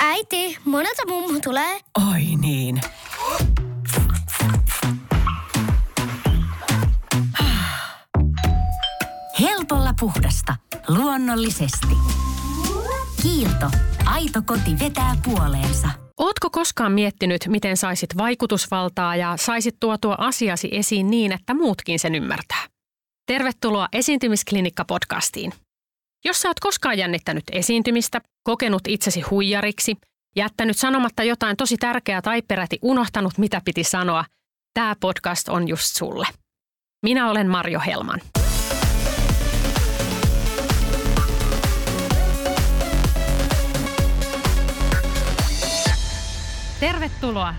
Äiti, monelta mummu tulee? Oi niin. Helpolla puhdasta. Luonnollisesti. Kiilto. Aito koti vetää puoleensa. Ootko koskaan miettinyt, miten saisit vaikutusvaltaa ja saisit tuotua asiasi esiin niin, että muutkin sen ymmärtää? Tervetuloa Esiintymisklinikka-podcastiin. Jos sä oot koskaan jännittänyt esiintymistä, kokenut itsesi huijariksi, jättänyt sanomatta jotain tosi tärkeää tai peräti unohtanut, mitä piti sanoa, tämä podcast on just sulle. Minä olen Marjo Helman. Tervetuloa.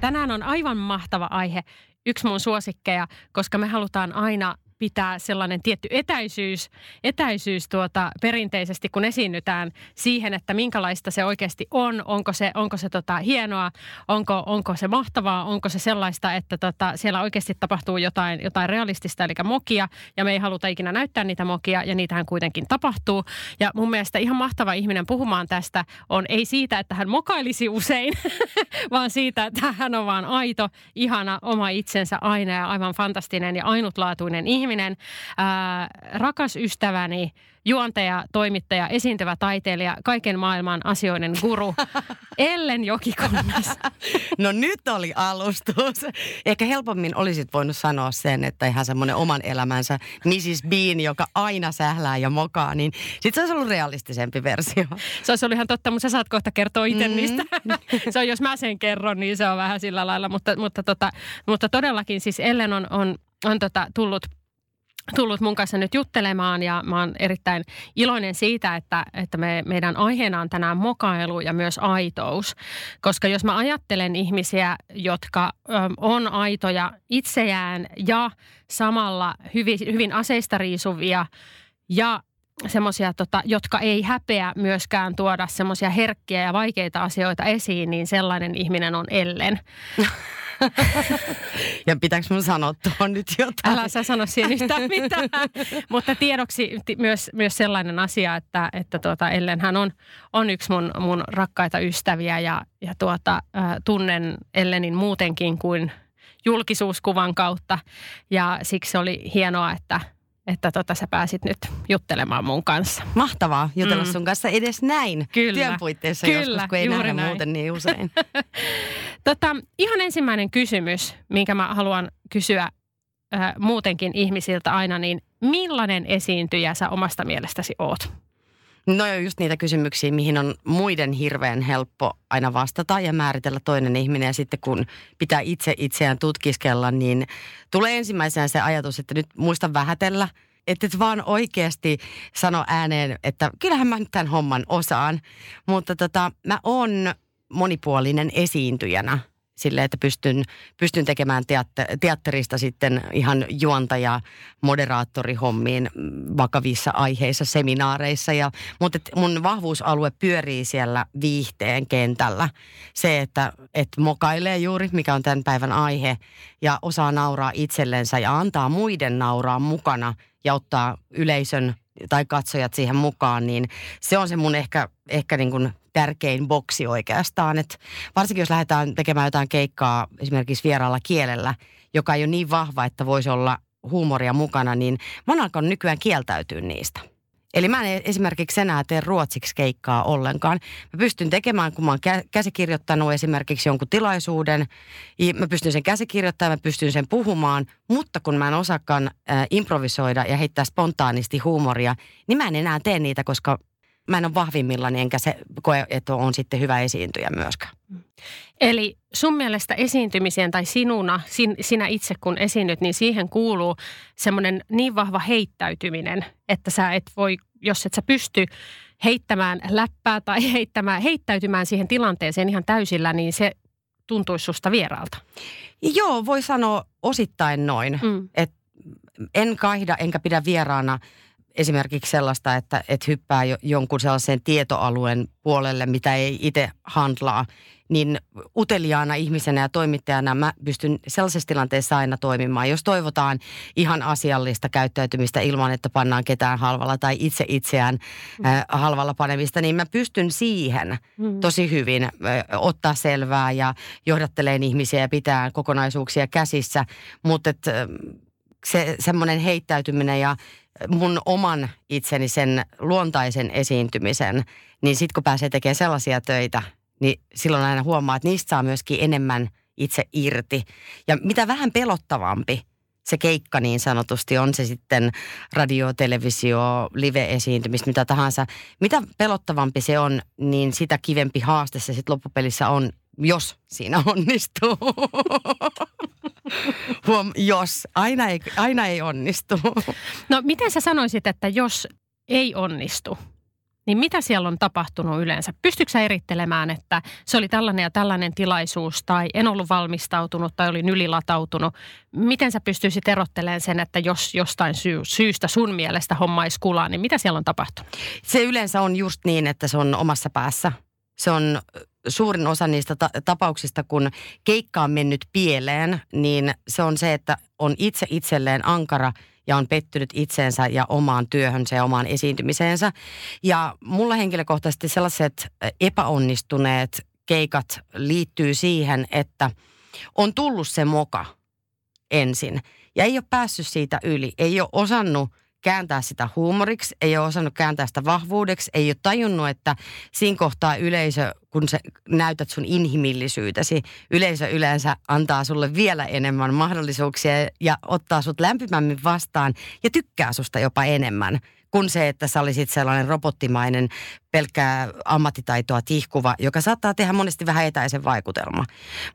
Tänään on aivan mahtava aihe, yksi mun suosikkeja, koska me halutaan aina pitää sellainen tietty etäisyys, etäisyys tuota, perinteisesti, kun esiinnytään siihen, että minkälaista se oikeasti on. Onko se, onko se tota, hienoa, onko, onko se mahtavaa, onko se sellaista, että tota, siellä oikeasti tapahtuu jotain, jotain realistista, eli mokia, ja me ei haluta ikinä näyttää niitä mokia, ja niitähän kuitenkin tapahtuu. Ja mun mielestä ihan mahtava ihminen puhumaan tästä on ei siitä, että hän mokailisi usein, vaan siitä, että hän on vaan aito, ihana, oma itsensä aina ja aivan fantastinen ja ainutlaatuinen ihminen ihminen, ää, rakas ystäväni, juontaja, toimittaja, esiintyvä taiteilija, kaiken maailman asioiden guru, Ellen Jokikunnas. No nyt oli alustus. Ehkä helpommin olisit voinut sanoa sen, että ihan semmoinen oman elämänsä Mrs. Bean, joka aina sählää ja mokaa, niin sit se olisi ollut realistisempi versio. Se olisi ollut ihan totta, mutta sä saat kohta kertoa itse mm. niistä. se on, jos mä sen kerron, niin se on vähän sillä lailla, mutta, mutta, tota, mutta todellakin siis Ellen on, on, on tota, tullut – tullut mun kanssa nyt juttelemaan ja mä oon erittäin iloinen siitä, että, että me, meidän aiheena on tänään mokailu ja myös aitous. Koska jos mä ajattelen ihmisiä, jotka ö, on aitoja itseään ja samalla hyvin, hyvin aseista riisuvia ja semmoisia, tota, jotka ei häpeä myöskään tuoda semmoisia herkkiä ja vaikeita asioita esiin, niin sellainen ihminen on Ellen. ja pitääkö mun sanoa tuohon nyt jotain? Älä sä sano siihen yhtään mitään. Mutta tiedoksi myös, myös sellainen asia, että, että tuota, Ellen hän on, on yksi mun, mun rakkaita ystäviä ja, ja tuota, äh, tunnen Ellenin muutenkin kuin julkisuuskuvan kautta. Ja siksi oli hienoa, että, että tota, sä pääsit nyt juttelemaan mun kanssa. Mahtavaa jutella mm. sun kanssa edes näin Kyllä. työn puitteissa Kyllä, joskus, kun ei nähdä näin. muuten niin usein. tota, ihan ensimmäinen kysymys, minkä mä haluan kysyä äh, muutenkin ihmisiltä aina, niin millainen esiintyjä sä omasta mielestäsi oot? No on just niitä kysymyksiä, mihin on muiden hirveän helppo aina vastata ja määritellä toinen ihminen. Ja sitten kun pitää itse itseään tutkiskella, niin tulee ensimmäisenä se ajatus, että nyt muista vähätellä. Että et vaan oikeasti sano ääneen, että kyllähän mä nyt tämän homman osaan. Mutta tota, mä oon monipuolinen esiintyjänä sille, että pystyn, pystyn tekemään teatter, teatterista sitten ihan juontaja moderaattorihommiin vakavissa aiheissa, seminaareissa. Ja, mutta mun vahvuusalue pyörii siellä viihteen kentällä. Se, että, että mokailee juuri, mikä on tämän päivän aihe, ja osaa nauraa itsellensä ja antaa muiden nauraa mukana ja ottaa yleisön tai katsojat siihen mukaan, niin se on se mun ehkä, ehkä niin kuin tärkein boksi oikeastaan. Et varsinkin jos lähdetään tekemään jotain keikkaa esimerkiksi vieraalla kielellä, joka ei ole niin vahva, että voisi olla huumoria mukana, niin mä oon alkanut nykyään kieltäytyä niistä. Eli mä en esimerkiksi enää tee ruotsiksi keikkaa ollenkaan. Mä pystyn tekemään, kun mä oon käsikirjoittanut esimerkiksi jonkun tilaisuuden, mä pystyn sen käsikirjoittamaan, mä pystyn sen puhumaan, mutta kun mä en osaakaan äh, improvisoida ja heittää spontaanisti huumoria, niin mä en enää tee niitä, koska mä en ole vahvimmillani, enkä se koe, että on sitten hyvä esiintyjä myöskään. Eli sun mielestä esiintymiseen tai sinuna, sin, sinä itse kun esiinnyt, niin siihen kuuluu semmoinen niin vahva heittäytyminen, että sä et voi, jos et sä pysty heittämään läppää tai heittämään, heittäytymään siihen tilanteeseen ihan täysillä, niin se tuntuisi susta vieraalta. Joo, voi sanoa osittain noin. Mm. Että en kaihda enkä pidä vieraana esimerkiksi sellaista, että, että hyppää jo, jonkun sellaisen tietoalueen puolelle, mitä ei itse handlaa, niin uteliaana ihmisenä ja toimittajana mä pystyn sellaisessa tilanteessa aina toimimaan. Jos toivotaan ihan asiallista käyttäytymistä ilman, että pannaan ketään halvalla tai itse itseään äh, halvalla panemista, niin mä pystyn siihen Mm. tosi hyvin äh, ottaa selvää ja johdatteleen ihmisiä ja pitää kokonaisuuksia käsissä. Mutta et, äh, se semmoinen heittäytyminen ja mun oman itseni sen luontaisen esiintymisen, niin sitten kun pääsee tekemään sellaisia töitä, niin silloin aina huomaa, että niistä saa myöskin enemmän itse irti. Ja mitä vähän pelottavampi se keikka niin sanotusti, on se sitten radio, televisio, live-esiintymistä, mitä tahansa. Mitä pelottavampi se on, niin sitä kivempi haaste se sitten loppupelissä on, jos siinä onnistuu. Huom, jos. Aina ei, aina ei onnistu. No miten sä sanoisit, että jos ei onnistu, niin mitä siellä on tapahtunut yleensä? Pystytkö sä erittelemään, että se oli tällainen ja tällainen tilaisuus tai en ollut valmistautunut tai olin ylilatautunut? Miten sä pystyisit erottelemaan sen, että jos jostain syy, syystä sun mielestä homma ei kulaa, niin mitä siellä on tapahtunut? Se yleensä on just niin, että se on omassa päässä. Se on suurin osa niistä ta- tapauksista, kun keikka on mennyt pieleen, niin se on se, että on itse itselleen ankara ja on pettynyt itseensä ja omaan työhönsä ja omaan esiintymiseensä. Ja mulla henkilökohtaisesti sellaiset epäonnistuneet keikat liittyy siihen, että on tullut se moka ensin ja ei ole päässyt siitä yli. Ei ole osannut kääntää sitä huumoriksi, ei ole osannut kääntää sitä vahvuudeksi, ei ole tajunnut, että siinä kohtaa yleisö, kun sä näytät sun inhimillisyytesi, yleisö yleensä antaa sulle vielä enemmän mahdollisuuksia ja ottaa sut lämpimämmin vastaan ja tykkää susta jopa enemmän kuin se, että sä olisit sellainen robottimainen, pelkkää ammattitaitoa tihkuva, joka saattaa tehdä monesti vähän etäisen vaikutelma.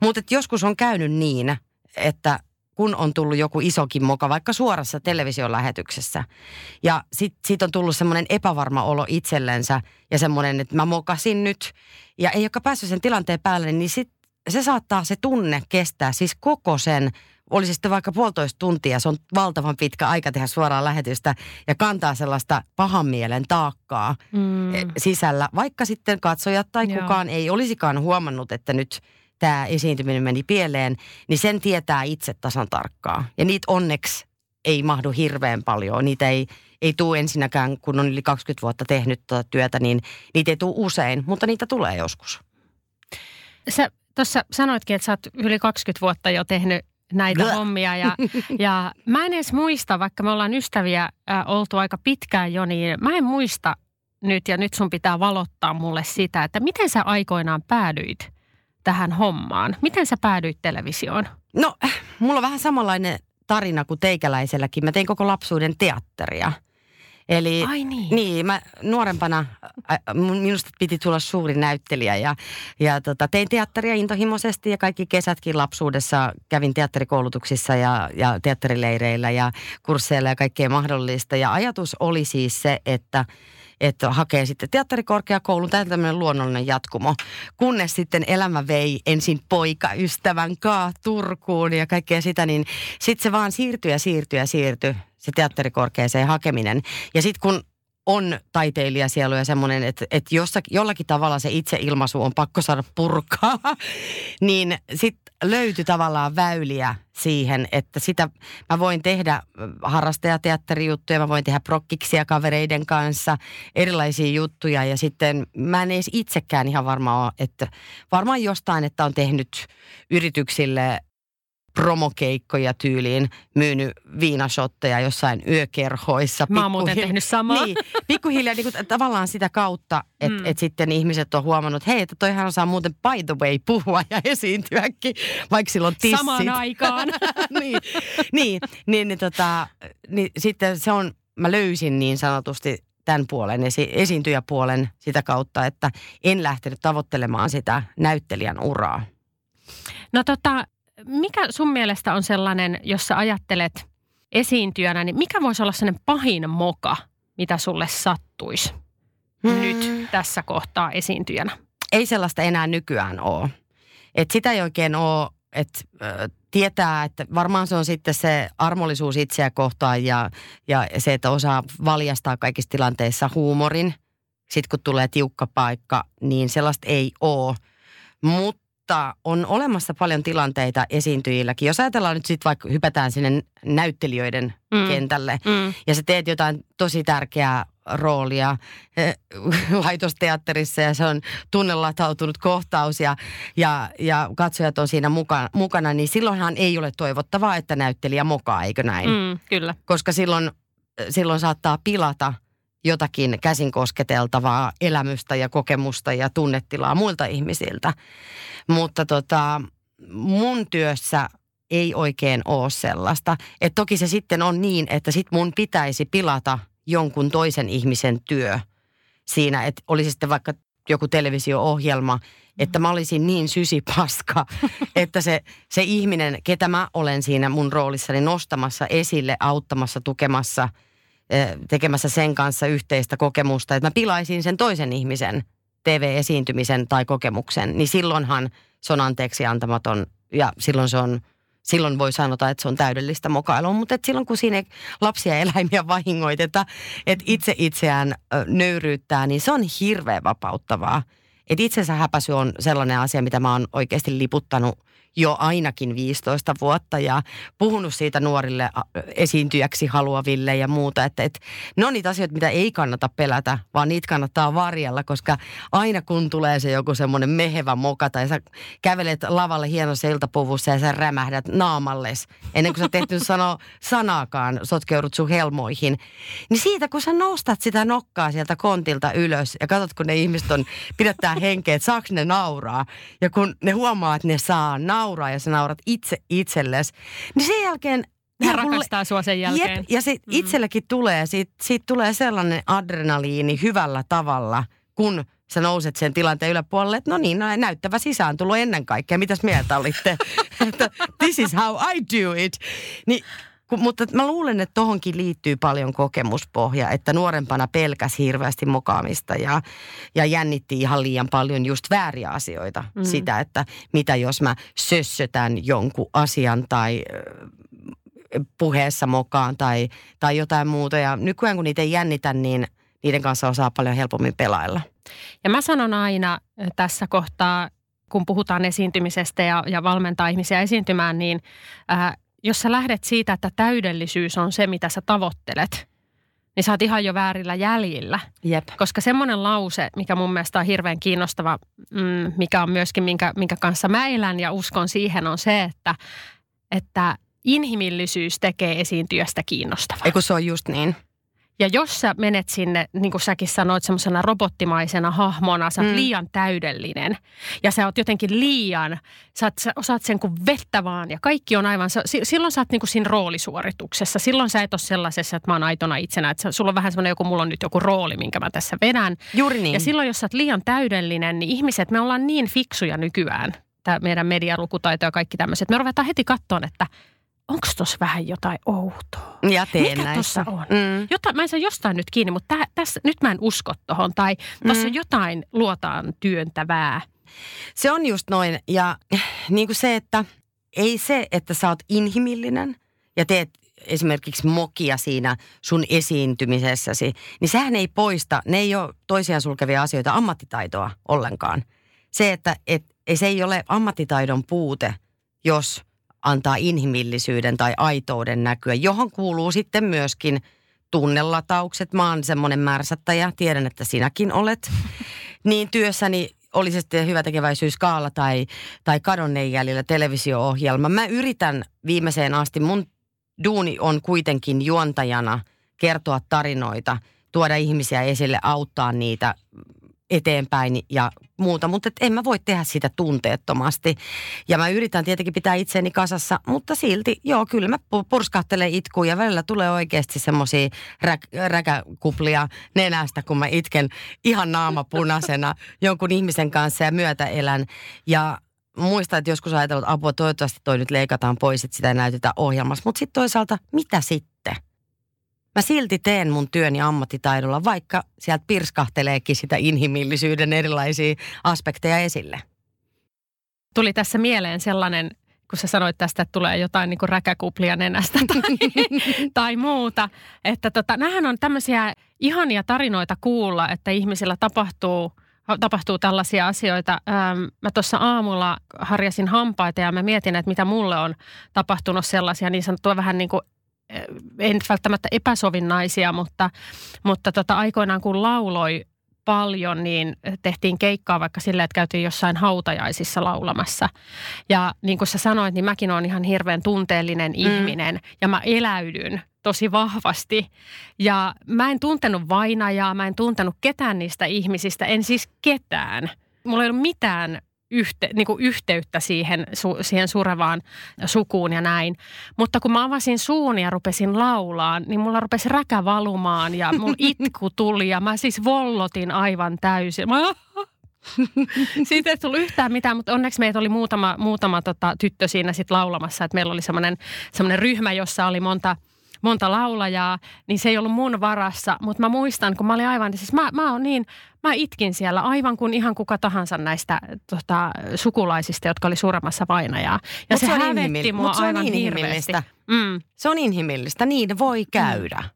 Mutta joskus on käynyt niin, että kun on tullut joku isokin moka, vaikka suorassa televisiolähetyksessä. Ja sitten siitä on tullut semmoinen epävarma olo itsellensä ja semmoinen, että mä mokasin nyt. Ja ei joka päässyt sen tilanteen päälle, niin sit se saattaa se tunne kestää siis koko sen olisi sitten vaikka puolitoista tuntia, se on valtavan pitkä aika tehdä suoraan lähetystä ja kantaa sellaista pahan mielen taakkaa Mm. sisällä, vaikka sitten katsojat tai Joo. kukaan ei olisikaan huomannut, että nyt tämä esiintyminen meni pieleen, niin sen tietää itse tasan tarkkaa. Ja niitä onneksi ei mahdu hirveän paljon. Niitä ei, ei tule ensinnäkään, kun on yli 20 vuotta tehnyt tuota työtä, niin niitä ei tule usein, mutta niitä tulee joskus. Sä tuossa sanoitkin, että sä oot yli 20 vuotta jo tehnyt näitä Bleh. hommia ja, ja mä en edes muista, vaikka me ollaan ystäviä äh, oltu aika pitkään jo, niin mä en muista nyt ja nyt sun pitää valottaa mulle sitä, että miten sä aikoinaan päädyit tähän hommaan? Miten sä päädyit televisioon? No, mulla on vähän samanlainen tarina kuin teikäläiselläkin. Mä tein koko lapsuuden teatteria. Eli Ai niin. Niin, mä nuorempana, minusta piti tulla suuri näyttelijä ja, ja tota, tein teatteria intohimoisesti ja kaikki kesätkin lapsuudessa kävin teatterikoulutuksissa ja, ja teatterileireillä ja kursseilla ja kaikkea mahdollista. Ja ajatus oli siis se, että että hakee sitten teatterikorkeakoulun, tämä tämmöinen luonnollinen jatkumo. Kunnes sitten elämä vei ensin poikaystävän kaa Turkuun ja kaikkea sitä, niin sitten se vaan siirtyi ja siirtyi ja siirtyi se teatterikorkeaseen hakeminen. Ja sitten kun on taiteilijasielu ja semmoinen, että, että jossakin, jollakin tavalla se itseilmaisu on pakko saada purkaa, niin sitten löytyi tavallaan väyliä siihen, että sitä mä voin tehdä harrastajateatterijuttuja, mä voin tehdä prokkiksia kavereiden kanssa, erilaisia juttuja. Ja sitten mä en edes itsekään ihan varma ole, että varmaan jostain, että on tehnyt yrityksille promokeikkoja tyyliin, myynyt viinashotteja jossain yökerhoissa. Mä oon muuten tehnyt samaa. Niin, pikkuhiljaa niin kuin, tavallaan sitä kautta, että Mm. et sitten ihmiset on huomannut, että hei, että toihan osaa muuten by the way puhua ja esiintyäkin, vaikka silloin tissit. Samaan aikaan. niin, niin, niin, niin, tota, niin sitten se on, mä löysin niin sanotusti tämän puolen, esi- esiintyjäpuolen sitä kautta, että en lähtenyt tavoittelemaan sitä näyttelijän uraa. No tota, mikä sun mielestä on sellainen, jos sä ajattelet esiintyjänä, niin mikä voisi olla sellainen pahin moka, mitä sulle sattuisi Hmm. nyt tässä kohtaa esiintyjänä? Ei sellaista enää nykyään ole. Et sitä ei oikein ole että tietää, että varmaan se on sitten se armollisuus itseä kohtaan ja, ja se, että osaa valjastaa kaikissa tilanteissa huumorin. Sitten kun tulee tiukka paikka, niin sellaista ei ole. Mutta on olemassa paljon tilanteita esiintyjilläkin. Jos ajatellaan nyt sitten vaikka hypätään sinne näyttelijöiden mm. kentälle Mm. ja sä teet jotain tosi tärkeää roolia eh, laitosteatterissa ja se on tunnelatautunut kohtaus ja, ja, ja katsojat on siinä muka, mukana, niin silloinhan ei ole toivottavaa, että näyttelijä mokaa, eikö näin? Mm. Mm, kyllä. Koska silloin, silloin saattaa pilata jotakin käsin kosketeltavaa elämystä ja kokemusta ja tunnetilaa muilta ihmisiltä. Mutta tota, mun työssä ei oikein ole sellaista. Et toki se sitten on niin, että sit mun pitäisi pilata jonkun toisen ihmisen työ siinä, että olisi sitten vaikka joku televisio-ohjelma, että mä olisin niin sysipaska, että se, se ihminen, ketä mä olen siinä mun roolissani nostamassa esille, auttamassa, tukemassa, tekemässä sen kanssa yhteistä kokemusta, että mä pilaisin sen toisen ihmisen TV-esiintymisen tai kokemuksen, niin silloinhan se on anteeksi antamaton ja silloin se on silloin voi sanota, että se on täydellistä mokailua, mutta et silloin kun siinä lapsia ja eläimiä vahingoiteta, että itse itseään nöyryyttää, niin se on hirveän vapauttavaa. Että itsensä häpäisy on sellainen asia, mitä mä oon oikeasti liputtanut jo ainakin 15 vuotta ja puhunut siitä nuorille esiintyjäksi haluaville ja muuta. Että, että ne on niitä asioita, mitä ei kannata pelätä, vaan niitä kannattaa varjella, koska aina kun tulee se joku semmoinen mehevä moka tai sä kävelet lavalle hienossa iltapuvussa ja sä rämähdät naamalles ennen kuin sä tehty sanoa sanaakaan, sotkeudut sun helmoihin. Niin siitä kun sä nostat sitä nokkaa sieltä kontilta ylös ja katsot kun ne ihmiset on, pidättää henkeä, että saako ne nauraa. Ja kun ne huomaa, että ne saa nauraa ja sä naurat itse itsellesi, niin sen jälkeen Hän le- rakastaa sua sen jälkeen. Jep, ja sit Mm. itsellekin tulee, siitä, siitä tulee sellainen adrenaliini hyvällä tavalla, kun sä nouset sen tilanteen yläpuolelle, että no niin, no, näyttävä sisääntulo ennen kaikkea. Mitäs mieltä olitte? this is how I do it. Niin, kun, mutta mä luulen, että tohonkin liittyy paljon kokemuspohja, että nuorempana pelkäs hirveästi mokaamista ja, ja jännitti ihan liian paljon just vääriä asioita. Mm. Sitä, että mitä jos mä sössötän jonkun asian tai puheessa mokaan tai, tai jotain muuta. Ja nykyään kun niitä ei jännitä, niin niiden kanssa osaa paljon helpommin pelailla. Ja mä sanon aina tässä kohtaa, kun puhutaan esiintymisestä ja, ja valmentaa ihmisiä esiintymään, niin ää, jos sä lähdet siitä, että täydellisyys on se, mitä sä tavoittelet, niin sä oot ihan jo väärillä jäljillä. Jep. Koska semmoinen lause, mikä mun mielestä on hirveän kiinnostava, mm, mikä on myöskin, minkä, minkä kanssa mä elän ja uskon siihen, on se, että, että inhimillisyys tekee esiintyjästä kiinnostavaa. Ei kun se on just niin. Ja jos sä menet sinne, niin kuin säkin sanoit, semmoisena robottimaisena hahmona, sä oot Mm. liian täydellinen ja sä oot jotenkin liian, sä, oot, sä osaat sen kuin vettä vaan ja kaikki on aivan, sä- si- silloin sä oot niin kuin siinä roolisuorituksessa. Silloin sä et ole sellaisessa, että mä oon aitona itsenä, että sulla on vähän semmoinen joku, mulla on nyt joku rooli, minkä mä tässä vedän. Juuri niin. Ja silloin, jos sä oot liian täydellinen, niin ihmiset, me ollaan niin fiksuja nykyään, tämä meidän medialukutaito ja kaikki tämmöiset. Me ruvetaan heti katsoa, että onko tuossa vähän jotain outoa. ja teen Mikä näissä. tuossa on? Mm. Jota, mä en saa jostain nyt kiinni, mutta tää, tässä, nyt mä en usko tohon. Tai tuossa Mm. jotain luotaan työntävää. Se on just noin. Ja niin kuin se, että ei se, että sä oot inhimillinen ja teet esimerkiksi mokia siinä sun esiintymisessäsi, niin sehän ei poista, ne ei ole toisiaan sulkevia asioita, ammattitaitoa ollenkaan. Se, että et, ei- se ei ole ammattitaidon puute, jos antaa inhimillisyyden tai aitouden näkyä, johon kuuluu sitten myöskin tunnelataukset. Mä oon semmoinen märsättäjä, tiedän, että sinäkin olet. Niin työssäni oli se sitten hyvä tekeväisyyskaala tai, tai kadonneen jäljellä televisio-ohjelma. Mä yritän viimeiseen asti, mun duuni on kuitenkin juontajana kertoa tarinoita, tuoda ihmisiä esille, auttaa niitä eteenpäin ja muuta, mutta et en mä voi tehdä sitä tunteettomasti. Ja mä yritän tietenkin pitää itseäni kasassa, mutta silti, joo, kyllä mä pu- purskahtelen itkuun ja välillä tulee oikeasti semmoisia rä- räkäkuplia nenästä, kun mä itken ihan naama punaisena jonkun ihmisen kanssa ja myötä elän. Ja muistan, että joskus ajatellut, että apua, toivottavasti toi nyt leikataan pois, että sitä ei näytetä ohjelmassa. Mutta sitten toisaalta, mitä sitten? Mä silti teen mun työni ammattitaidolla, vaikka sieltä pirskahteleekin sitä inhimillisyyden erilaisia aspekteja esille. Tuli tässä mieleen sellainen kun sä sanoit tästä, että tulee jotain niin räkäkuplia nenästä tai, tai muuta. Että tota, nämähän on tämmöisiä ihania tarinoita kuulla, että ihmisillä tapahtuu – tapahtuu tällaisia asioita. Ähm, mä tuossa aamulla harjasin hampaita ja mä mietin, että mitä mulle on tapahtunut sellaisia niin sanottua vähän niin kuin ei välttämättä epäsovinnaisia, mutta, mutta tota, aikoinaan kun lauloi paljon, niin tehtiin keikkaa vaikka sille, että käytiin jossain hautajaisissa laulamassa. Ja niin kuin sä sanoit, niin mäkin olen ihan hirveän tunteellinen mm. ihminen ja mä eläydyn tosi vahvasti. Ja mä en tuntenut vainajaa, mä en tuntenut ketään niistä ihmisistä, en siis ketään. Mulla ei ollut mitään yhte, niin kuin yhteyttä siihen, su, siihen surevaan sukuun ja näin. Mutta kun mä avasin suun ja rupesin laulaan, niin mulla rupesi räkä valumaan ja mun itku tuli ja mä siis vollotin aivan täysin. Mä, siitä ei tullut yhtään mitään, mutta onneksi meitä oli muutama, muutama tota, tyttö siinä sit laulamassa. Että meillä oli semmoinen ryhmä, jossa oli monta – monta laulajaa, niin se ei ollut mun varassa. Mutta mä muistan, kun mä olin aivan, siis mä, mä, niin, mä itkin siellä aivan kuin ihan kuka tahansa näistä tota, sukulaisista, jotka oli surmassa vainajaa. Ja Mut se, se hävetti mua se aivan hirveästi. Mm. Se on inhimillistä, niin voi mm. käydä. Mm.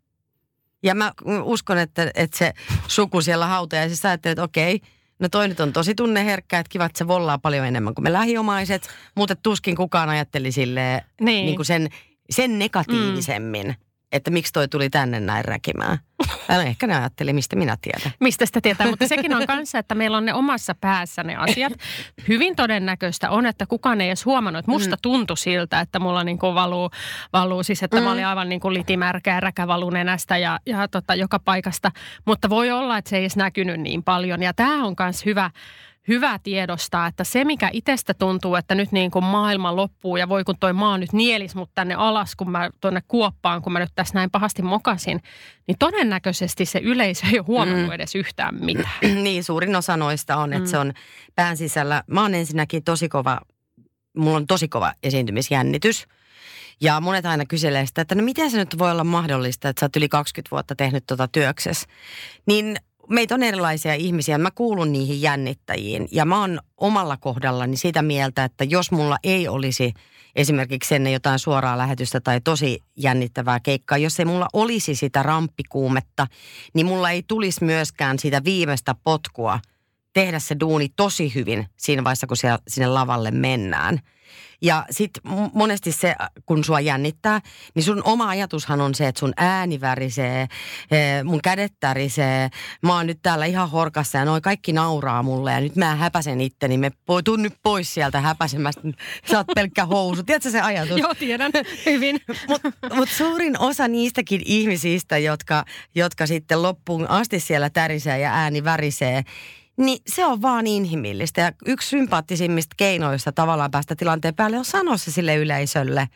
Ja mä uskon, että, että se suku siellä hautajaisissa ajattelee, että okei, No toi nyt on tosi tunneherkkä, että kiva, että se vollaa paljon enemmän kuin me lähiomaiset, mutta tuskin kukaan ajatteli sille niin. niin kuin sen sen negatiivisemmin, mm. että miksi toi tuli tänne näin räkimään. Älä ehkä ne ajatteli, mistä minä tiedän. Mistä sitä tietää, mutta sekin on kanssa, että meillä on ne omassa päässä ne asiat. Hyvin todennäköistä on, että kukaan ei edes huomannut, että musta mm. tuntui siltä, että mulla niin kuin valuu, valuu siis, että mm. mä olin aivan niin kuin litimärkä ja räkä valuu nenästä ja, ja tota, joka paikasta. Mutta voi olla, että se ei edes näkynyt niin paljon ja tämä on myös hyvä hyvä tiedostaa, että se mikä itsestä tuntuu, että nyt niin kuin maailma loppuu ja voi kun toi maa nyt nielis mut tänne alas, kun mä tuonne kuoppaan, kun mä nyt tässä näin pahasti mokasin, niin todennäköisesti se yleisö ei ole huomannut mm. edes yhtään mitään. niin, suurin osa noista on, että mm. se on pään sisällä. Mä oon ensinnäkin tosi kova, mulla on tosi kova esiintymisjännitys. Ja monet aina kyselee sitä, että no miten se nyt voi olla mahdollista, että sä oot yli 20 vuotta tehnyt tuota työksessä. Niin meitä on erilaisia ihmisiä. Mä kuulun niihin jännittäjiin ja mä oon omalla kohdallani sitä mieltä, että jos mulla ei olisi esimerkiksi ennen jotain suoraa lähetystä tai tosi jännittävää keikkaa, jos ei mulla olisi sitä ramppikuumetta, niin mulla ei tulisi myöskään sitä viimeistä potkua tehdä se duuni tosi hyvin siinä vaiheessa, kun siellä, sinne lavalle mennään – ja sitten monesti se, kun sua jännittää, niin sun oma ajatushan on se, että sun ääni värisee, eh, mun kädet tärisee, mä oon nyt täällä ihan horkassa ja noi kaikki nauraa mulle ja nyt mä häpäsen itteni, me tuun nyt pois sieltä häpäsemästä, sä oot pelkkä housu. Tiedätkö se ajatus? Joo, tiedän hyvin. Mutta mut suurin osa niistäkin ihmisistä, jotka, jotka sitten loppuun asti siellä tärisee ja ääni värisee, niin se on vaan inhimillistä. Ja yksi sympaattisimmista keinoista tavallaan päästä tilanteen päälle on sanoa se sille yleisölle.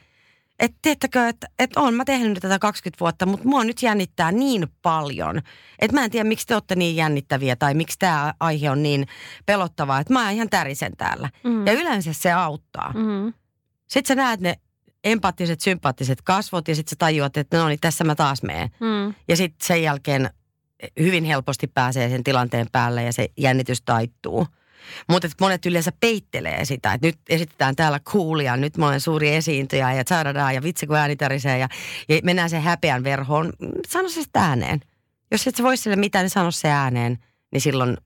Että teettäkö, että, että on mä tehnyt tätä 20 vuotta, mutta mua nyt jännittää niin paljon. Että mä en tiedä, miksi te olette niin jännittäviä tai miksi tämä aihe on niin pelottavaa, että mä ihan tärisen täällä. Mm. Ja yleensä se auttaa. Mm. Sitten sä näet ne empaattiset, sympaattiset kasvot ja sitten sä tajuat, että no niin, tässä mä taas meen. Mm. Ja sitten sen jälkeen hyvin helposti pääsee sen tilanteen päälle ja se jännitys taittuu. Mutta monet yleensä peittelee sitä, että nyt esitetään täällä kuulia, nyt mä olen suuri esiintyjä ja tsaadadaa ja vitsi kun ääni tärisee ja, ja mennään sen häpeän verhoon. Sano se sitä ääneen. Jos et sä voi sille mitään, niin sano se ääneen, niin silloin,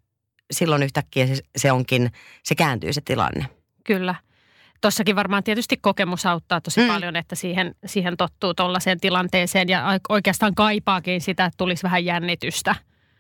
silloin yhtäkkiä se, se onkin, se kääntyy se tilanne. Kyllä. Tossakin varmaan tietysti kokemus auttaa tosi mm. paljon, että siihen, siihen tottuu tuollaiseen tilanteeseen ja oikeastaan kaipaakin sitä, että tulisi vähän jännitystä.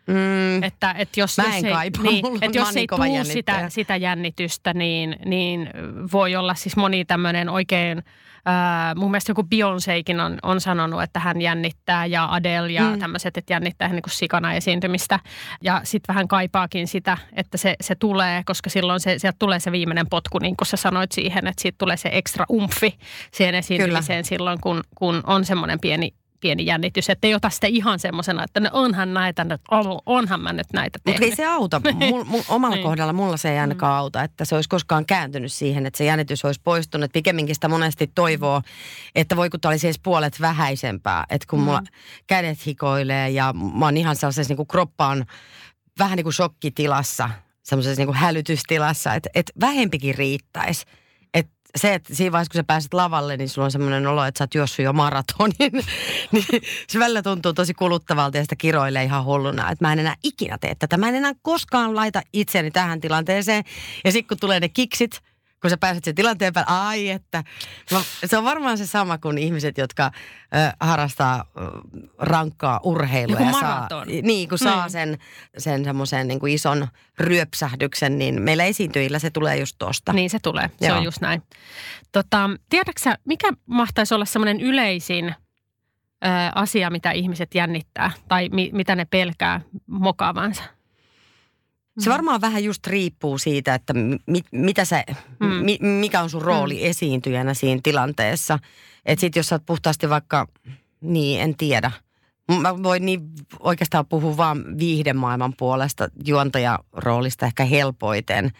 Mm. Että, että jos, Mä jos en ei, kaipaa, niin, että jos ei tule sitä, sitä jännitystä, niin, niin voi olla siis moni tämmöinen oikein Äh, mun mielestä joku Beyoncékin on, on sanonut, että hän jännittää ja Adele ja mm. tämmöiset, että jännittää niin kuin sikana esiintymistä. Ja sitten vähän kaipaakin sitä, että se, se tulee, koska silloin se, sieltä tulee se viimeinen potku, niin kuin sä sanoit siihen, että siitä tulee se ekstra umfi siihen esiintymiseen Kyllä. silloin, kun, kun on semmoinen pieni pieni jännitys, että ei ota sitä ihan semmoisena, että no onhan näitä nyt, onhan mä nyt näitä tehnyt. Mutta ei se auta. Mul, mul, omalla niin. kohdalla mulla se ei ainakaan mm. auta, että se olisi koskaan kääntynyt siihen, että se jännitys olisi poistunut. Pikemminkin sitä monesti toivoo, että voi kun olisi edes puolet vähäisempää. Että kun mm. mulla kädet hikoilee ja mä oon ihan sellaisessa niin kuin kroppa on vähän niin kuin shokkitilassa, semmoisessa niin kuin hälytystilassa, että, että vähempikin riittäisi. Se, että siinä vaiheessa, kun sä pääset lavalle, niin sulla on semmoinen olo, että sä oot juossut jo maratonin. niin se välillä tuntuu tosi kuluttavalta ja sitä kiroilee ihan hulluna, että mä en enää ikinä tee tätä. Mä en enää koskaan laita itseni tähän tilanteeseen. Ja sitten kun tulee ne kiksit, kun sä pääset sen tilanteen päälle, ai että. No, se on varmaan se sama kuin ihmiset, jotka ö, harrastaa ö, rankkaa urheilua. Joku ja saa, niin, kun saa Niin. sen, sen semmoisen niin kuin ison ryöpsähdyksen, niin meillä esiintyjillä se tulee just tosta. Niin se tulee, se Joo. on just näin. Tota, tiedätkö mikä mahtaisi olla semmoinen yleisin ö, asia, mitä ihmiset jännittää tai mi, mitä ne pelkää mokaavansa? Se varmaan vähän just riippuu siitä, että mi, mitä se, Mm. mi, mikä on sun rooli mm. esiintyjänä siinä tilanteessa. Että sit jos sä oot puhtaasti vaikka, niin en tiedä. Mä voin niin oikeastaan puhua vaan viihdemaailman puolesta, juontajaroolista ehkä helpoiten.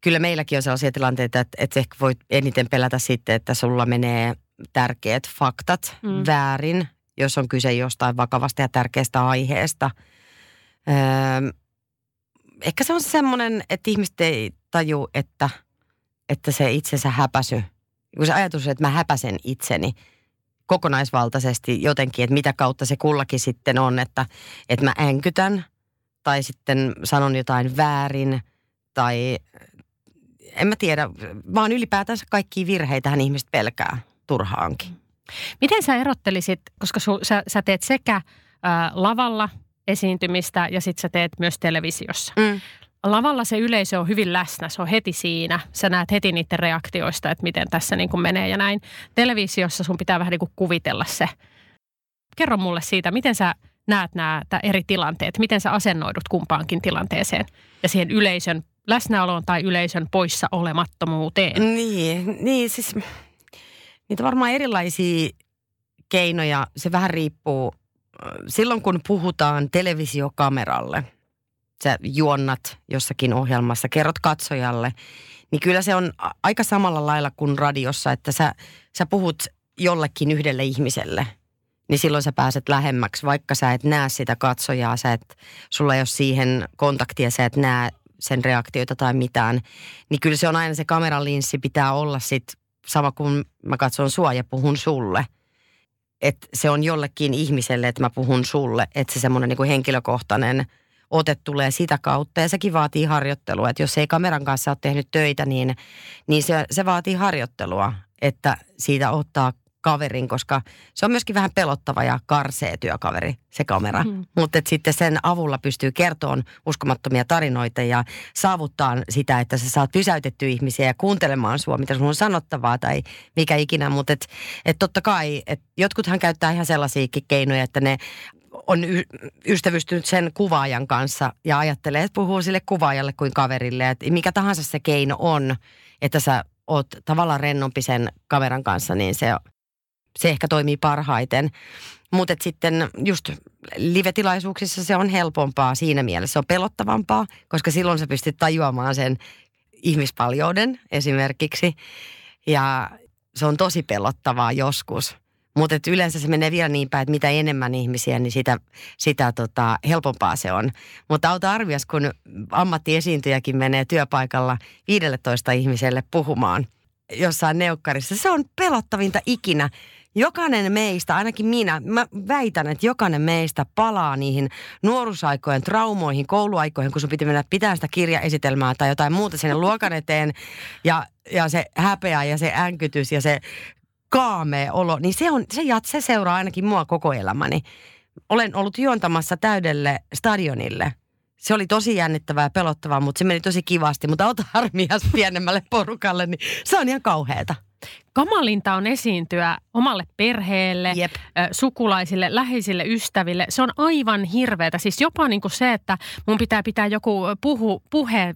Kyllä meilläkin on sellaisia tilanteita, että, että ehkä voit eniten pelätä sitten, että sulla menee tärkeät faktat Mm. mm. väärin, jos on kyse jostain vakavasta ja tärkeästä aiheesta. Öö, ehkä se on semmoinen, että ihmiset ei taju, että, että se itsensä häpäsy, kun se ajatus, että mä häpäsen itseni kokonaisvaltaisesti jotenkin, että mitä kautta se kullakin sitten on, että, että mä änkytän tai sitten sanon jotain väärin tai en mä tiedä, vaan ylipäätänsä kaikkia virheitähän ihmiset pelkää turhaankin. Miten sä erottelisit, koska su, sä, sä teet sekä ö, lavalla esiintymistä ja sitten sä teet myös televisiossa. Mm. Lavalla se yleisö on hyvin läsnä, se on heti siinä. Sä näet heti niiden reaktioista, että miten tässä niin kuin menee ja näin. Televisiossa sun pitää vähän niin kuin kuvitella se. Kerro mulle siitä, miten sä näet nämä eri tilanteet, miten sä asennoidut kumpaankin tilanteeseen ja siihen yleisön läsnäoloon tai yleisön poissa olemattomuuteen. Niin, niin siis niitä varmaan erilaisia keinoja. Se vähän riippuu. Silloin kun puhutaan televisiokameralle, sä juonnat jossakin ohjelmassa, kerrot katsojalle, niin kyllä se on aika samalla lailla kuin radiossa, että sä, sä puhut jollekin yhdelle ihmiselle. Niin silloin sä pääset lähemmäksi, vaikka sä et näe sitä katsojaa, sä et, sulla ei ole siihen kontaktia, sä et näe sen reaktioita tai mitään. Niin kyllä se on aina se kameralinssi pitää olla sit sama kuin mä katson sua ja puhun sulle. Että se on jollekin ihmiselle, että mä puhun sulle, että se semmoinen niinku henkilökohtainen ote tulee sitä kautta ja sekin vaatii harjoittelua. Että jos ei kameran kanssa ole tehnyt töitä, niin, niin se, se vaatii harjoittelua, että siitä ottaa kaverin, koska se on myöskin vähän pelottava ja karsee työkaveri, se kamera. Mm. Mutta sitten sen avulla pystyy kertomaan uskomattomia tarinoita ja saavuttaa sitä, että sä saat pysäytettyä ihmisiä ja kuuntelemaan sua, mitä sun on sanottavaa tai mikä ikinä. Mutta et, et totta kai, et jotkuthan käyttää ihan sellaisiakin keinoja, että ne on y- ystävystynyt sen kuvaajan kanssa ja ajattelee, että puhuu sille kuvaajalle kuin kaverille. Että mikä tahansa se keino on, että sä oot tavallaan rennompi sen kameran kanssa, niin se, se ehkä toimii parhaiten. Mutta sitten just live-tilaisuuksissa se on helpompaa siinä mielessä. Se on pelottavampaa, koska silloin sä pystyt tajuamaan sen ihmispaljouden esimerkiksi. Ja se on tosi pelottavaa joskus. Mutta yleensä se menee vielä niin päin, että mitä enemmän ihmisiä, niin sitä, sitä tota, helpompaa se on. Mutta auta arvias, kun ammattiesiintyjäkin menee työpaikalla 15 ihmiselle puhumaan jossain neukkarissa. Se on pelottavinta ikinä. Jokainen meistä, ainakin minä, mä väitän, että jokainen meistä palaa niihin nuoruusaikojen traumoihin, kouluaikoihin, kun sun piti mennä pitää sitä kirjaesitelmää tai jotain muuta sinne luokan eteen. Ja, ja se häpeä ja se änkytys ja se kaamea olo, niin se, on, se, jat, se seuraa ainakin mua koko elämäni. Olen ollut juontamassa täydelle stadionille. Se oli tosi jännittävää ja pelottavaa, mutta se meni tosi kivasti. Mutta auta harmias pienemmälle porukalle, niin se on ihan kauheeta. Kamalinta on esiintyä omalle perheelle, Jep. sukulaisille, läheisille ystäville. Se on aivan hirveätä. Siis jopa niin kuin se, että mun pitää pitää joku puhu, puhe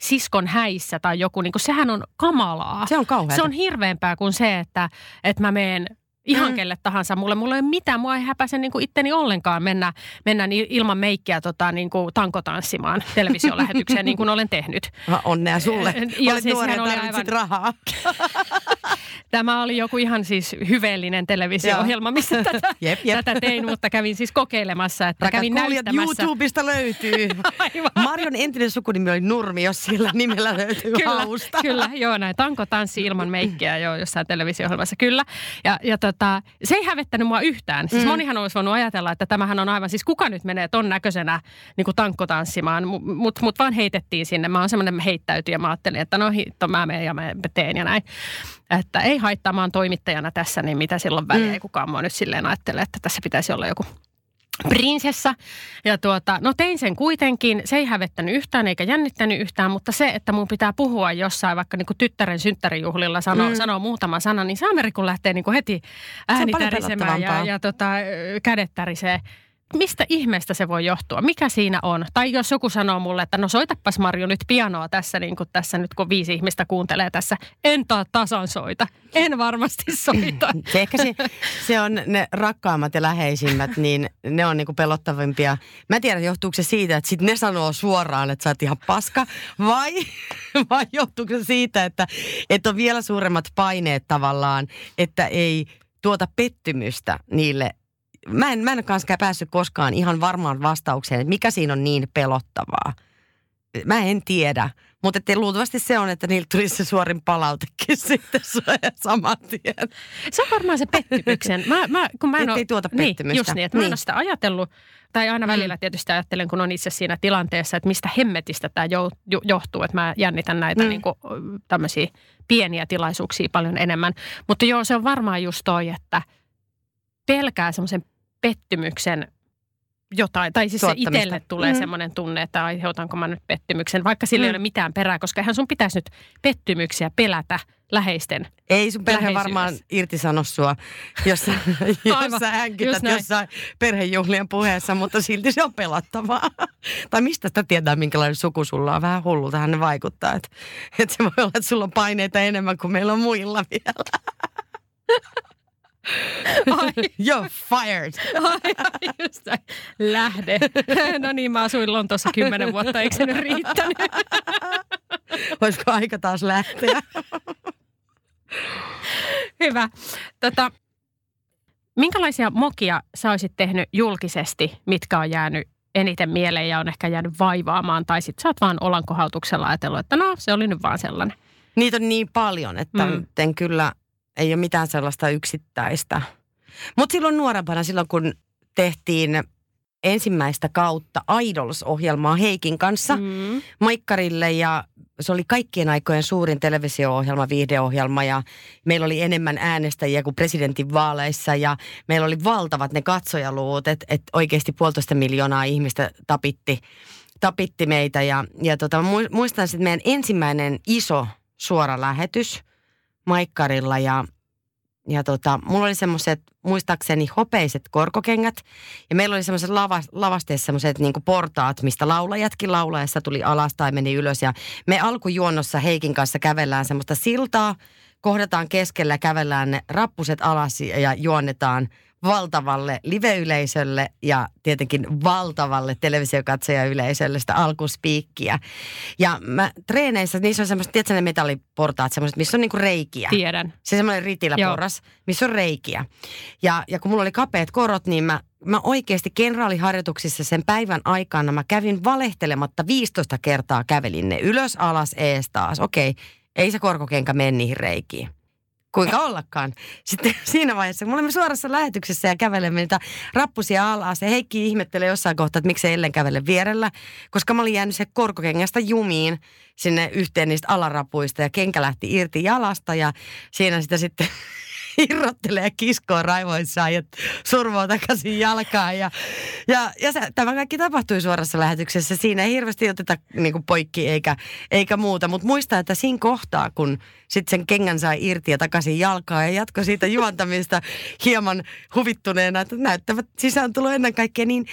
siskon häissä tai joku, niin kuin sehän on kamalaa. Se on kauheata. Se on hirveämpää kuin se, että, että mä meen ihan Mm. kelle tahansa. Mulle, mulla ei ole mitään, mua ei häpäise niin kuin itteni ollenkaan mennä, mennä ilman meikkiä tota, niin kuin tankotanssimaan televisiolähetykseen niin kuin olen tehnyt. Onnea sulle. Ja Olet siis nuori, aivan- rahaa. Tämä oli joku ihan siis hyveellinen televisio-ohjelma, missä tätä, Jep, jep. tätä tein, mutta kävin siis kokeilemassa, että Rakat kävin näyttämässä. YouTubesta löytyy. Aivan. Marion entinen sukunimi oli Nurmi, jos sillä nimellä löytyy Kyllä, hausta. kyllä, joo näin. Tanko tanssi ilman meikkiä joo, jossain televisio-ohjelmassa, kyllä. Ja, ja tota, se ei hävettänyt mua yhtään. Siis mm. monihan olisi voinut ajatella, että tämähän on aivan, siis kuka nyt menee ton näköisenä niin kuin tankko tanssimaan, mutta mut, mut vaan heitettiin sinne. Mä oon semmoinen heittäytyjä, mä ajattelin, että no hitto, mä menen ja mä teen ja näin. Että ei oon toimittajana tässä, niin mitä silloin väliä, mm. ei kukaan mua nyt silleen ajattele, että tässä pitäisi olla joku prinsessa. Ja tuota, no tein sen kuitenkin. Se ei hävettänyt yhtään eikä jännittänyt yhtään, mutta se, että mun pitää puhua jossain vaikka niin kuin tyttären synttärijuhlilla, sano, mm. sanoo muutama sana, niin Saameri kun lähtee niin kuin heti ääni tärisemään ja, ja tota, kädet tärisee. Mistä ihmeestä se voi johtua? Mikä siinä on? Tai jos joku sanoo mulle, että no soitapas Marjo nyt pianoa tässä, niin kuin tässä nyt kun viisi ihmistä kuuntelee tässä. En taa tasan soita. En varmasti soita. Se ehkä se, se on ne rakkaammat ja läheisimmät, niin ne on niinku pelottavimpia. Mä en tiedä, johtuuko se siitä, että sit ne sanoo suoraan, että sä oot ihan paska, vai, vai johtuuko se siitä, että, että on vielä suuremmat paineet tavallaan, että ei tuota pettymystä niille. Mä en, mä en kanssa päässyt koskaan ihan varmaan vastaukseen, että mikä siinä on niin pelottavaa. Mä en tiedä, mutta että luultavasti se on, että niiltä tulisi se suorin palautekin sitten saman tien. Se on varmaan se pettymyksen. Mä, mä, kun mä en Ettei oo- tuota niin, pettymystä. just niin, että mä en Niin. ole sitä ajatellut. Tai aina välillä tietysti ajattelen, kun on itse siinä tilanteessa, että mistä hemmetistä tämä jo, jo, johtuu. Että mä jännitän näitä Mm. niin kuin, tämmöisiä pieniä tilaisuuksia paljon enemmän. Mutta joo, se on varmaan just toi, että pelkää semmoisen pettymyksen jotain, tai siis se itselle tulee Mm. semmoinen tunne, että aiheutanko mä nyt pettymyksen, vaikka sillä ei Mm. ole mitään perää, koska eihän sun pitäisi nyt pettymyksiä pelätä läheisten Ei sun perhe varmaan irtisano sua, jos, sä- jos sä hänkytät jossain perhejuhlien puheessa, mutta silti se on pelottavaa. tai mistä sitä tietää, minkälainen suku sulla on? Vähän hullultahan ne vaikuttaa. Että et se voi olla, että sulla on paineita enemmän kuin meillä on muilla vielä. Ai. You're fired. Ai, just näin. Lähde. No niin, mä asuin Lontoossa kymmenen vuotta, eikö se nyt riittänyt? Olisiko aika taas lähteä? Hyvä. Tota, minkälaisia mokia sä olisit tehnyt julkisesti, mitkä on jäänyt eniten mieleen ja on ehkä jäänyt vaivaamaan? Tai sit sä oot vaan olankohautuksella ajatellut, että no, se oli nyt vaan sellainen. Niitä on niin paljon, että Mm. mm. en kyllä, ei ole mitään sellaista yksittäistä. Mutta silloin nuorempana, silloin kun tehtiin ensimmäistä kautta Idols-ohjelmaa Heikin kanssa mm. Maikkarille ja se oli kaikkien aikojen suurin televisio-ohjelma, viihdeohjelma ja meillä oli enemmän äänestäjiä kuin presidentin vaaleissa ja meillä oli valtavat ne katsojaluut, että et oikeasti puolitoista miljoonaa ihmistä tapitti, tapitti meitä ja, ja tota, mu- muistan sitten meidän ensimmäinen iso suora lähetys Maikkarilla ja ja tota, mulla oli semmoiset, muistaakseni hopeiset korkokengät. Ja meillä oli semmoiset lava, lavasteessa semmoiset niinku portaat, mistä laulajatkin laulaessa tuli alas tai meni ylös. Ja me alkujuonnossa Heikin kanssa kävellään semmoista siltaa, kohdataan keskellä, kävellään ne rappuset alas ja juonnetaan valtavalle live-yleisölle ja tietenkin valtavalle televisiokatsojayleisölle sitä alkuspiikkiä. Ja mä treeneissä, niissä on semmoiset, tiedätkö ne metalliportaat, semmoiset, missä on niinku reikiä. Tiedän. Se semmoinen ritiläporras, missä on reikiä. Ja, ja kun mulla oli kapeat korot, niin mä, mä oikeasti kenraaliharjoituksissa sen päivän aikana mä kävin valehtelematta 15 kertaa kävelin ne ylös, alas, ees taas. Okei, ei se korkokenkä mene niihin reikiin. Kuinka ollakaan. Sitten siinä vaiheessa, kun me olemme suorassa lähetyksessä ja kävelemme niitä rappusia alas. Ja Heikki ihmettelee jossain kohtaa, että miksi Ellen kävele vierellä. Koska mä olin jäänyt se korkokengästä jumiin sinne yhteen niistä alarapuista. Ja kenkä lähti irti jalasta ja siinä sitä sitten irrottelee ja kiskoo raivoissaan ja survoo takaisin jalkaan. Ja, ja, ja se, tämä kaikki tapahtui suorassa lähetyksessä. Siinä ei hirveästi oteta niin kuin poikki eikä, eikä muuta. Mutta muista, että siinä kohtaa, kun sitten sen kengän sai irti ja takaisin jalkaan ja jatko siitä juontamista hieman huvittuneena, että näyttävät sisääntulo ennen kaikkea, niin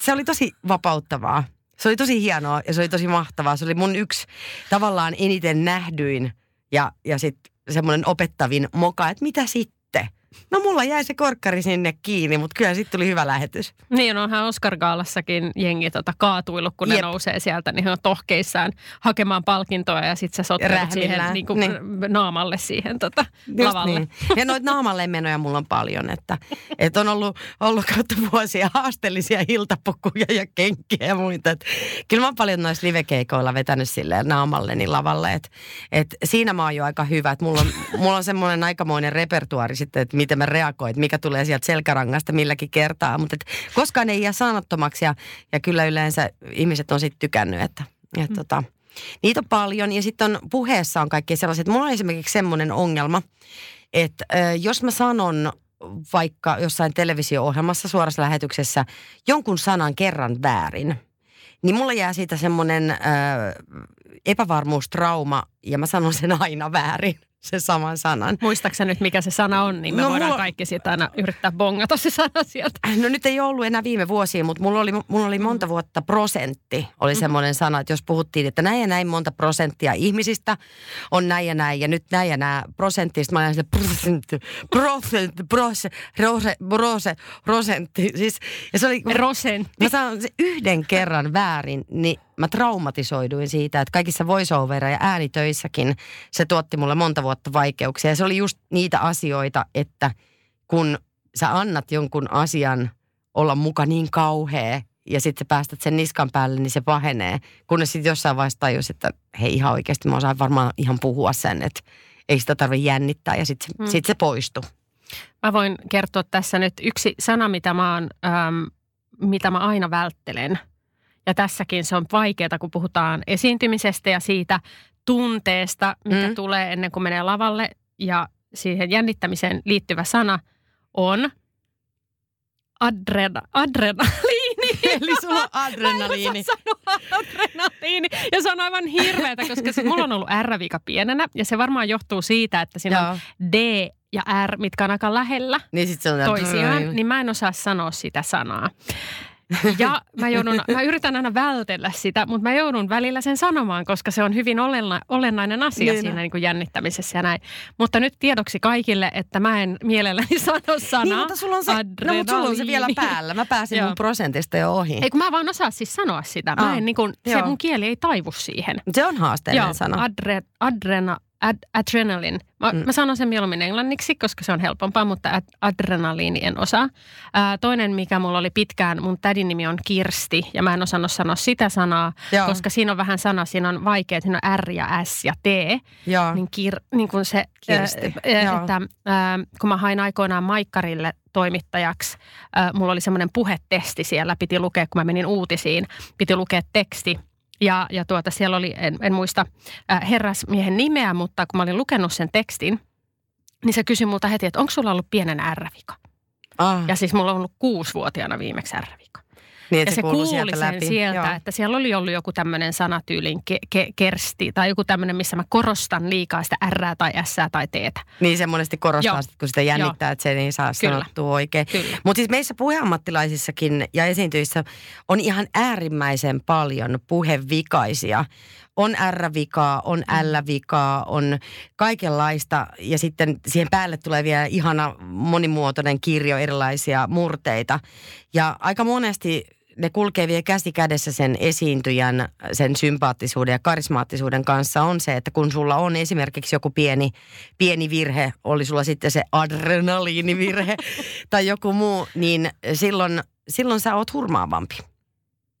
se oli tosi vapauttavaa. Se oli tosi hienoa ja se oli tosi mahtavaa. Se oli mun yksi tavallaan eniten nähdyin ja, ja sitten semmoinen opettavin moka, että mitä sitten? No mulla jäi se korkkari sinne kiinni, mutta kyllä sitten tuli hyvä lähetys. Niin, onhan Oscar Gaalassakin jengi tota kaatuillut, kun Jep. ne nousee sieltä, niin he on tohkeissaan hakemaan palkintoa ja sitten sä sottelet siihen niin kuin niin. naamalle siihen tota, lavalle. Niin. Ja noita naamalle menoja mulla on paljon, että, että on ollut, ollut kautta vuosia haasteellisia iltapukkuja ja kenkiä ja muita. Että kyllä mä oon paljon noissa livekeikoilla vetänyt silleen naamalleni lavalle, että, että siinä mä oon jo aika hyvä, että mulla on, mulla on semmoinen aikamoinen repertuari sitten, että miten mä reagoin, että mikä tulee sieltä selkärangasta milläkin kertaa. Mutta koskaan ei jää sanottomaksi ja, ja kyllä yleensä ihmiset on sitten tykännyt, että, että mm. tota, niitä on paljon. Ja sitten on puheessa on kaikki sellaiset. Mulla on esimerkiksi semmoinen ongelma, että äh, jos mä sanon vaikka jossain televisio-ohjelmassa suorassa lähetyksessä jonkun sanan kerran väärin, niin mulla jää siitä semmoinen äh, epävarmuustrauma ja mä sanon sen aina väärin sen saman sanan. Muistaaksä nyt, mikä se sana on, niin me no, voidaan mulla... kaikki sitä aina yrittää bongata se sana sieltä. No nyt ei ollut enää viime vuosia, mutta mulla oli, mulla oli monta vuotta prosentti. Oli mm. semmoinen sana, että jos puhuttiin, että näin ja näin monta prosenttia ihmisistä on näin ja näin, ja nyt näin ja näin prosentti, mä olin prosentti, prosentti, prosentti, prosentti, prosentti. Siis, ja se oli, prosentti. Mä sanon se yhden kerran väärin, niin mä traumatisoiduin siitä, että kaikissa voiceover- ja äänitöissäkin se tuotti mulle monta vuotta vaikeuksia. Ja se oli just niitä asioita, että kun sä annat jonkun asian olla muka niin kauhea ja sitten sä päästät sen niskan päälle, niin se pahenee. Kunnes sitten jossain vaiheessa tajus, että hei ihan oikeasti mä osaan varmaan ihan puhua sen, että ei sitä tarvitse jännittää ja sitten hmm. sit se poistuu. Mä voin kertoa tässä nyt yksi sana, mitä mä, oon, ähm, mitä mä aina välttelen – ja tässäkin se on vaikeaa, kun puhutaan esiintymisestä ja siitä tunteesta, mikä mm. tulee ennen kuin menee lavalle. Ja siihen jännittämiseen liittyvä sana on adrena, adrenaliini. Eli sulla on adrenaliini. Mä adrenaliini. Ja se on aivan hirveätä, koska se, mulla on ollut R-vika pienenä. Ja se varmaan johtuu siitä, että siinä Joo. on D ja R, mitkä on aika lähellä niin sit se on toisiaan. Niin mä en osaa sanoa sitä sanaa. Ja mä, joudun, mä yritän aina vältellä sitä, mutta mä joudun välillä sen sanomaan, koska se on hyvin olenna, olennainen asia niin. siinä niin kuin jännittämisessä ja näin. Mutta nyt tiedoksi kaikille, että mä en mielelläni sano sanaa niin, mutta sulla on se, no, mutta sulla on se vielä päällä. Mä pääsin mun prosentista jo ohi. Ei kun mä vaan osaa siis sanoa sitä. Mä en, niin kuin, se mun kieli ei taivu siihen. Se on haasteellinen Joo, sana. Adre, adrena, ad, adrenalin. Mä, mm. mä sanon sen mieluummin englanniksi, koska se on helpompaa, mutta ad, adrenaliini en osaa. Ää, toinen, mikä mulla oli pitkään, mun tädin nimi on Kirsti, ja mä en osannut sanoa sitä sanaa, Joo. koska siinä on vähän sana, siinä on vaikea, siinä on R ja S ja T. Joo. Niin, kir, niin kun se, Kirsti. Ää, että, ää, kun mä hain aikoinaan Maikkarille toimittajaksi, ää, mulla oli semmoinen puhetesti siellä, piti lukea, kun mä menin uutisiin, piti lukea teksti – ja, ja tuota, siellä oli, en, en muista äh, herrasmiehen nimeä, mutta kun mä olin lukenut sen tekstin, niin se kysyi multa heti, että onko sulla ollut pienen ärrävika? Ah. Ja siis mulla on ollut kuusivuotiaana viimeksi ärrävika. Niin, ja se, se kuuli sieltä, sen läpi. sieltä, Joo. että siellä oli ollut joku tämmöinen sanatyylin ke, ke, kersti tai joku tämmöinen, missä mä korostan liikaa sitä R tai S tai T. Niin se monesti korostaa, sit, kun sitä jännittää, Joo. että se ei saa Kyllä. sanottua oikein. Mutta siis meissä puheammattilaisissakin ja esiintyissä on ihan äärimmäisen paljon puhevikaisia on R-vikaa, on mm. L-vikaa, on kaikenlaista ja sitten siihen päälle tulee vielä ihana monimuotoinen kirjo erilaisia murteita. Ja aika monesti ne kulkee vielä käsi kädessä sen esiintyjän, sen sympaattisuuden ja karismaattisuuden kanssa on se, että kun sulla on esimerkiksi joku pieni, pieni virhe, oli sulla sitten se adrenaliinivirhe tai joku muu, niin silloin, silloin sä oot hurmaavampi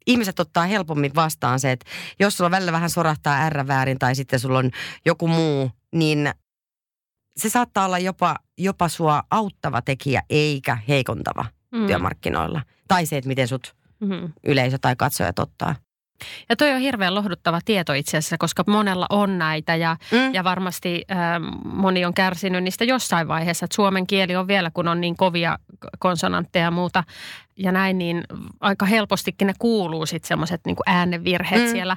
ihmiset ottaa helpommin vastaan se, että jos sulla välillä vähän sorahtaa R väärin tai sitten sulla on joku muu, niin se saattaa olla jopa, jopa sua auttava tekijä eikä heikontava mm. työmarkkinoilla. Tai se, että miten sut mm-hmm. yleisö tai katsojat ottaa. Ja toi on hirveän lohduttava tieto itse asiassa, koska monella on näitä ja, mm. ja varmasti äh, moni on kärsinyt niistä jossain vaiheessa. Että suomen kieli on vielä, kun on niin kovia konsonantteja ja muuta ja näin, niin aika helpostikin ne kuuluu sitten semmoiset niin äänenvirheet mm. siellä.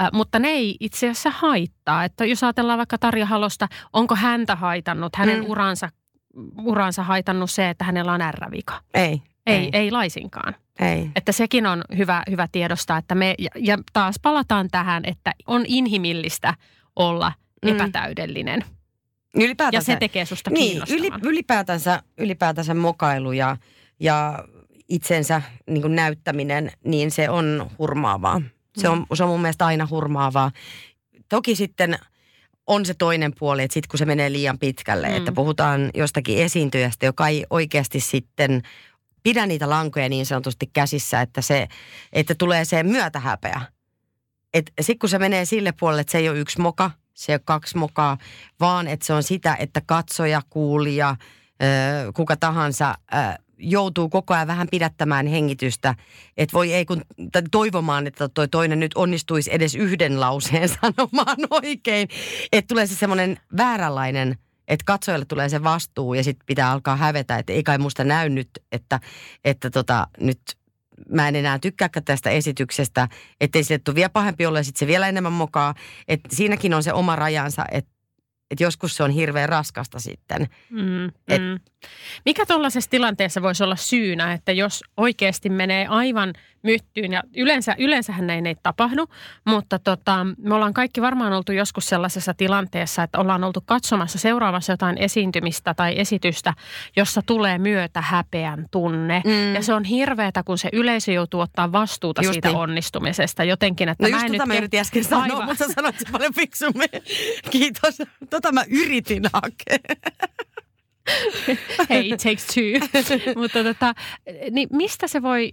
Äh, mutta ne ei itse asiassa haittaa. Että jos ajatellaan vaikka Tarja Halosta, onko häntä haitannut, hänen mm. uransa, uransa haitannut se, että hänellä on R-vika? Ei. Ei, ei, ei laisinkaan. Ei. Että sekin on hyvä, hyvä tiedostaa, että me, ja, ja taas palataan tähän, että on inhimillistä olla mm. epätäydellinen. Ylipäätänsä, Ja se tekee susta niin, yli, ylipäätänsä, ylipäätänsä mokailu ja, ja itsensä niin näyttäminen, niin se on hurmaavaa. Se on, se on mun mielestä aina hurmaavaa. Toki sitten on se toinen puoli, että sitten kun se menee liian pitkälle, Mm. että puhutaan jostakin esiintyjästä, joka ei oikeasti sitten pidä niitä lankoja niin sanotusti käsissä, että, se, että tulee se myötähäpeä. Sitten kun se menee sille puolelle, että se ei ole yksi moka, se ei ole kaksi mokaa, vaan että se on sitä, että katsoja, kuulija, kuka tahansa joutuu koko ajan vähän pidättämään hengitystä. Että voi ei kun toivomaan, että toi toinen nyt onnistuisi edes yhden lauseen sanomaan oikein. Että tulee se semmoinen vääränlainen, että katsojalle tulee se vastuu ja sitten pitää alkaa hävetä, että ei kai musta näy nyt, että, että tota, nyt mä en enää tykkääkään tästä esityksestä, ettei sille tule vielä pahempi olla ja sitten se vielä enemmän mokaa. Että siinäkin on se oma rajansa, että et joskus se on hirveän raskasta sitten. Mm, Et- mm. Mikä tuollaisessa tilanteessa voisi olla syynä, että jos oikeasti menee aivan myttyyn, ja yleensä, yleensähän näin ei tapahdu, mutta tota, me ollaan kaikki varmaan oltu joskus sellaisessa tilanteessa, että ollaan oltu katsomassa seuraavassa jotain esiintymistä tai esitystä, jossa tulee myötä häpeän tunne. Mm. Ja se on hirveätä, kun se yleisö joutuu ottaa vastuuta Just siitä niin. onnistumisesta jotenkin. Että No mä just en tota nyt mä yritin äsken sanoa, Aivan. mutta sä sanoit se paljon fiksummin. Kiitos. Tota mä yritin hakea. Hei, it takes two. Mutta tota, niin mistä se voi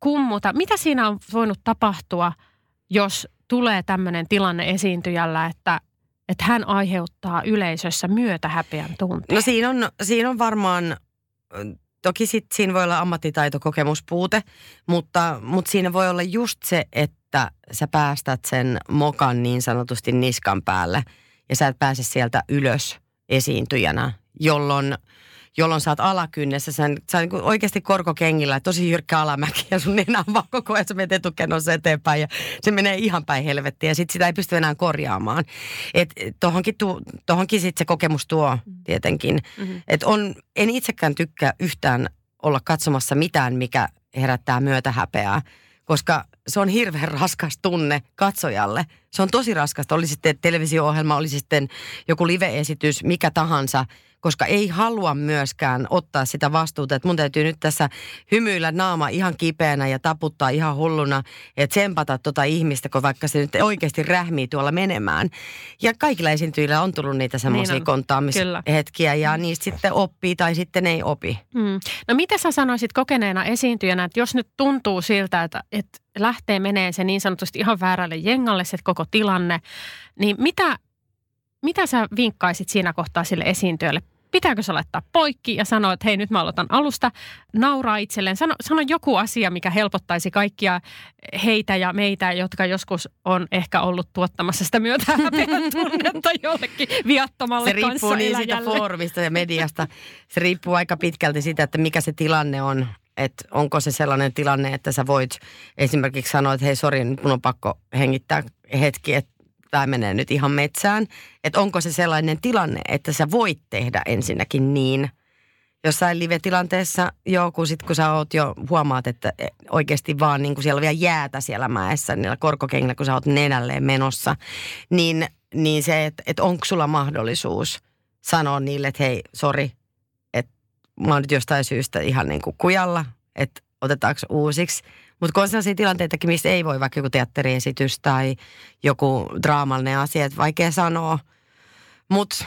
kummuta? Mitä siinä on voinut tapahtua, jos tulee tämmöinen tilanne esiintyjällä, että, että hän aiheuttaa yleisössä myötähäpeän tunteen? No siinä on, siinä on varmaan, toki sit siinä voi olla ammattitaito, kokemuspuute, mutta, mutta siinä voi olla just se, että sä päästät sen mokan niin sanotusti niskan päälle ja sä et pääse sieltä ylös esiintyjänä, jolloin, jolloin sä oot alakynnessä, sä, sä niin oikeasti korkokengillä, tosi jyrkkä alamäki ja sun nenä on vaan koko ajan, sä menet etukenossa eteenpäin ja se menee ihan päin helvettiin ja sit sitä ei pysty enää korjaamaan. Et tohonkin, tu, tohonkin sit se kokemus tuo tietenkin. Mhm. Et on, en itsekään tykkää yhtään olla katsomassa mitään, mikä herättää myötähäpeää, koska se on hirveän raskas tunne katsojalle. Se on tosi raskasta, oli sitten televisio-ohjelma, oli sitten joku live-esitys, mikä tahansa, koska ei halua myöskään ottaa sitä vastuuta, että mun täytyy nyt tässä hymyillä naama ihan kipeänä ja taputtaa ihan hulluna ja tsempata tota ihmistä, kun vaikka se nyt oikeasti rähmii tuolla menemään. Ja kaikilla esiintyjillä on tullut niitä semmoisia Niin on. kontaamishetkiä ja niistä sitten oppii tai sitten ei opi. Mm. No mitä sä sanoisit kokeneena esiintyjänä, että jos nyt tuntuu siltä, että, että lähtee menee se niin sanotusti ihan väärälle jengalle se koko tilanne, niin mitä, mitä sä vinkkaisit siinä kohtaa sille esiintyjälle? Pitääkö se laittaa poikki ja sanoa, että hei nyt mä aloitan alusta, nauraa itselleen, sano, sano joku asia, mikä helpottaisi kaikkia heitä ja meitä, jotka joskus on ehkä ollut tuottamassa sitä myötä tunnetta jollekin viattomalle Se riippuu niin siitä foorumista ja mediasta. Se riippuu aika pitkälti siitä, että mikä se tilanne on. Että onko se sellainen tilanne, että sä voit esimerkiksi sanoa, että hei sori, nyt mun on pakko hengittää hetki, että tämä menee nyt ihan metsään. Että onko se sellainen tilanne, että sä voit tehdä ensinnäkin niin. Jossain live-tilanteessa, joo, kun sit kun sä oot jo, huomaat, että oikeasti vaan niin siellä on vielä jäätä siellä mäessä, niillä korkokengillä, kun sä oot nenälleen menossa, niin, niin se, että, että onko sulla mahdollisuus sanoa niille, että hei, sori, että mä oon nyt jostain syystä ihan niin kuin kujalla, että otetaanko uusiksi. Mutta kun on sellaisia tilanteitakin, missä ei voi vaikka joku teatteriesitys tai joku draamallinen asia, että vaikea sanoa. Mutta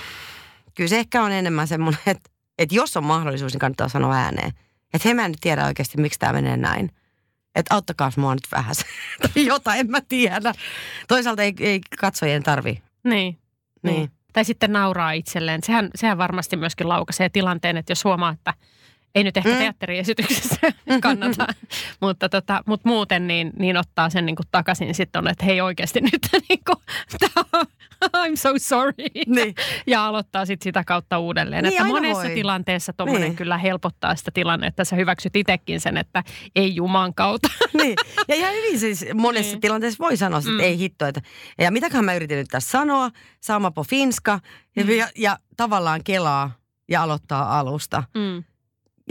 kyllä se ehkä on enemmän semmoinen, että, että jos on mahdollisuus, niin kannattaa sanoa ääneen. Että he mä en nyt tiedä oikeasti, miksi tämä menee näin. Että auttakaa mua nyt vähän. tai jotain, en mä tiedä. Toisaalta ei, ei katsojien tarvi. Niin. Niin. Niin. Tai sitten nauraa itselleen. Sehän, sehän varmasti myöskin laukaisee tilanteen, että jos huomaa, että ei nyt ehkä Mm. mm. teatteriesityksessä kannata, mutta, tota, mutta muuten niin, niin ottaa sen niin kuin takaisin sitten että hei oikeasti nyt niin kuin, I'm so sorry. Niin. Ja aloittaa sitten sitä kautta uudelleen. Niin, että monessa voi. tilanteessa tuommoinen Niin. kyllä helpottaa sitä tilannetta. Sä hyväksyt itsekin sen, että ei Juman kautta. niin. Ja ihan hyvin siis monessa Niin. tilanteessa voi sanoa, että Mm. ei hitto. Että, ja mitäköhän mä yritin nyt tässä sanoa, sama po finska. Ja, Mm. ja, ja tavallaan kelaa ja aloittaa alusta. Mm,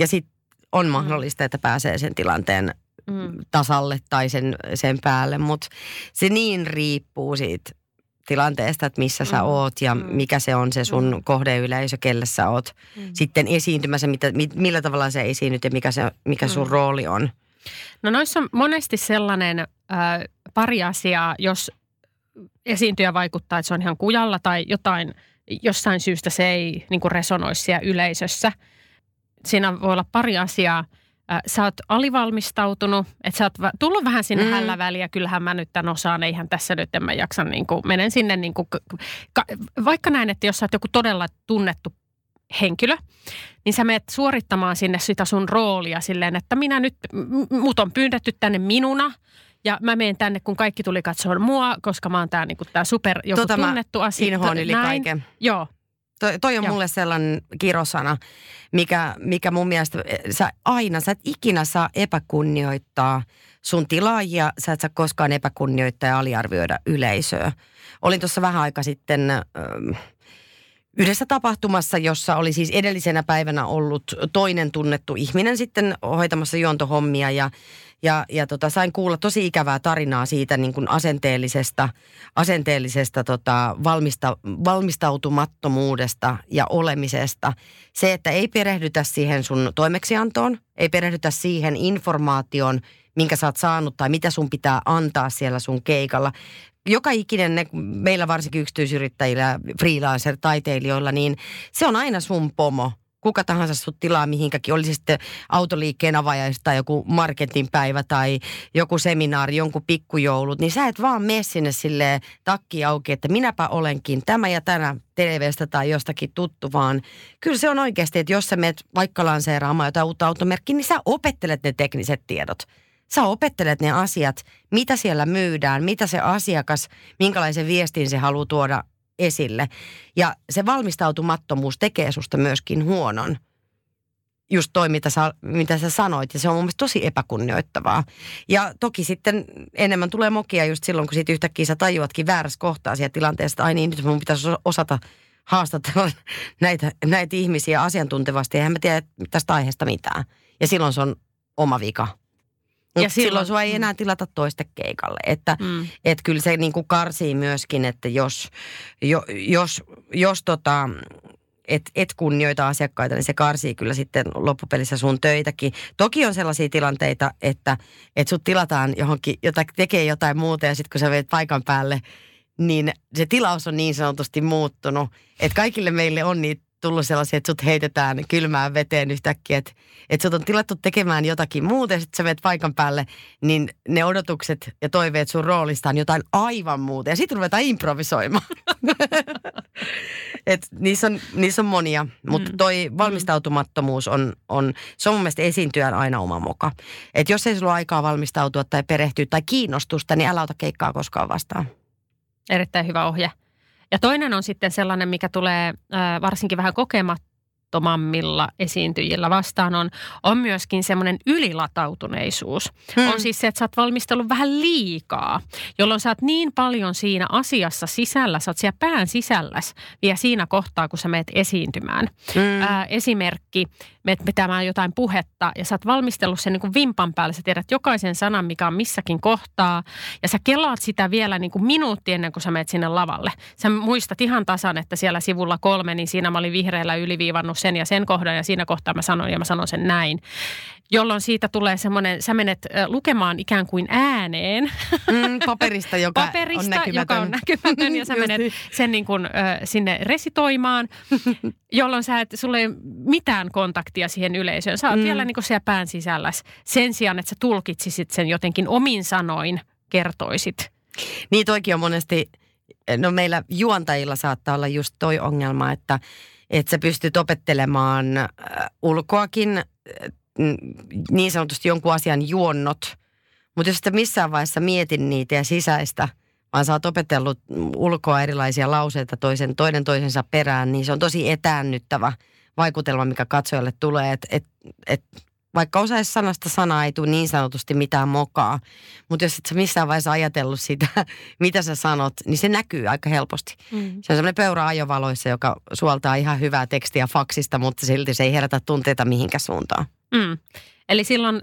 Ja sitten on mahdollista, että pääsee sen tilanteen mm. tasalle tai sen, sen päälle, mutta se niin riippuu siitä tilanteesta, että missä sä oot ja mikä se on se sun kohdeyleisö, kelle sä oot sitten esiintymässä, mitä, mi- millä tavalla sä esiinnyt ja mikä, se, mikä sun rooli on. No noissa on monesti sellainen äh, pari asiaa, jos esiintyjä vaikuttaa, että se on ihan kujalla tai jotain, jossain syystä se ei niin kuin resonoi siellä yleisössä. Siinä voi olla pari asiaa. Sä oot alivalmistautunut, että sä oot tullut vähän sinne Mm. hällä väliä. Kyllähän mä nyt tämän osaan, eihän tässä nyt en mä jaksa, niin kuin, menen sinne niin kuin, ka- vaikka näin, että jos sä oot joku todella tunnettu henkilö, niin sä menet suorittamaan sinne sitä sun roolia silleen, että minä nyt, mut on pyydetty tänne minuna ja mä menen tänne, kun kaikki tuli katsoa mua, koska mä oon tää, niin tää super joku Tota tunnettu asia. Inhoon yli Näin. kaiken. Joo, Toi, toi on Joo. mulle sellainen kirosana, mikä, mikä mun mielestä, eh, sä aina, sä et ikinä saa epäkunnioittaa sun tilaajia, sä et saa koskaan epäkunnioittaa ja aliarvioida yleisöä. Olin tuossa vähän aika sitten ähm, yhdessä tapahtumassa, jossa oli siis edellisenä päivänä ollut toinen tunnettu ihminen sitten hoitamassa juontohommia ja ja, ja tota, sain kuulla tosi ikävää tarinaa siitä niin kuin asenteellisesta, asenteellisesta tota, valmista, valmistautumattomuudesta ja olemisesta. Se, että ei perehdytä siihen sun toimeksiantoon, ei perehdytä siihen informaation, minkä sä oot saanut tai mitä sun pitää antaa siellä sun keikalla. Joka ikinen, ne, meillä varsinkin yksityisyrittäjillä, freelancer-taiteilijoilla, niin se on aina sun pomo kuka tahansa sut tilaa mihinkäkin, oli sitten autoliikkeen avajaista tai joku marketin päivä tai joku seminaari, jonkun pikkujoulut, niin sä et vaan mene sinne silleen takki auki, että minäpä olenkin tämä ja tänä TVstä tai jostakin tuttu, vaan kyllä se on oikeasti, että jos sä menet vaikka lanseeraamaan jotain uutta automerkkiä, niin sä opettelet ne tekniset tiedot. Sä opettelet ne asiat, mitä siellä myydään, mitä se asiakas, minkälaisen viestin se haluaa tuoda esille. Ja se valmistautumattomuus tekee susta myöskin huonon. Just toi, mitä sä, mitä sä sanoit, ja se on mun mielestä tosi epäkunnioittavaa. Ja toki sitten enemmän tulee mokia just silloin, kun siitä yhtäkkiä sä tajuatkin väärässä kohtaa siellä tilanteessa, että ai niin, nyt mun pitäisi osata haastatella näitä, näitä ihmisiä asiantuntevasti, eihän mä tiedä tästä aiheesta mitään. Ja silloin se on oma vika. Ja silloin, silloin sua ei enää tilata toiste keikalle. Että Mm. että kyllä se niin kuin karsii myöskin, että jos, jo, jos, jos tota, et, et kunnioita asiakkaita, niin se karsii kyllä sitten loppupelissä sun töitäkin. Toki on sellaisia tilanteita, että et sut tilataan johonkin, jota tekee jotain muuta ja sitten kun sä veet paikan päälle, niin se tilaus on niin sanotusti muuttunut. Että kaikille meille on niitä tullut sellaisia, että sut heitetään kylmään veteen yhtäkkiä, että, että sut on tilattu tekemään jotakin muuta ja sitten sä menet paikan päälle, niin ne odotukset ja toiveet sun roolista on jotain aivan muuta. Ja sitten ruvetaan improvisoimaan. Et niissä, on, niissä on monia, mutta Mm. toi valmistautumattomuus on, on, se on mun mielestä esiintyjän aina oma moka. Et jos ei sulla ole aikaa valmistautua tai perehtyä tai kiinnostusta, niin älä ota keikkaa koskaan vastaan. Erittäin hyvä ohje. Ja toinen on sitten sellainen, mikä tulee varsinkin vähän kokemattomammilla esiintyjillä vastaan, on, on myöskin semmoinen ylilatautuneisuus. Hmm. On siis se, että sä oot valmistellut vähän liikaa, jolloin sä oot niin paljon siinä asiassa sisällä, sä oot siellä pään sisälläs vielä siinä kohtaa, kun sä meet esiintymään. Mm. Ää, esimerkki, meet pitämään jotain puhetta ja sä oot valmistellut sen niin kuin vimpan päälle. Sä tiedät jokaisen sanan, mikä on missäkin kohtaa ja sä kelaat sitä vielä niin kuin minuutti ennen kuin sä meet sinne lavalle. Sä muistat ihan tasan, että siellä sivulla kolme, niin siinä mä olin vihreällä yliviivannut sen ja sen kohdan ja siinä kohtaa mä sanoin ja mä sanon sen näin. Jolloin siitä tulee semmoinen, sä menet lukemaan ikään kuin ääneen Mm, paperista, joka paperista, on näkymätön. joka on näkymätön ja sä menet niin. sen niin kuin, ö, sinne resitoimaan, jolloin sä et, sulla ei mitään kontaktia siihen yleisöön. Sä oot Mm. mm. vielä niin kuin siellä pään sisälläs sen sijaan, että sä tulkitsisit sen jotenkin omin sanoin, kertoisit. Niin toikin on monesti, no meillä juontajilla saattaa olla just toi ongelma, että, että sä pystyt opettelemaan äh, ulkoakin äh, niin sanotusti jonkun asian juonnot, mutta jos et sä missään vaiheessa mietin niitä ja sisäistä, vaan sä oot opetellut ulkoa erilaisia lauseita toisen, toinen toisensa perään, niin se on tosi etäännyttävä vaikutelma, mikä katsojalle tulee, että et, et, vaikka osaisi sanasta sanaa, ei tule niin sanotusti mitään mokaa, mutta jos et sä missään vaiheessa ajatellut sitä, mitä sä sanot, niin se näkyy aika helposti. Mm. Se on semmoinen peura ajovaloissa, joka suoltaa ihan hyvää tekstiä faksista, mutta silti se ei herätä tunteita mihinkä suuntaan. Mm. Eli silloin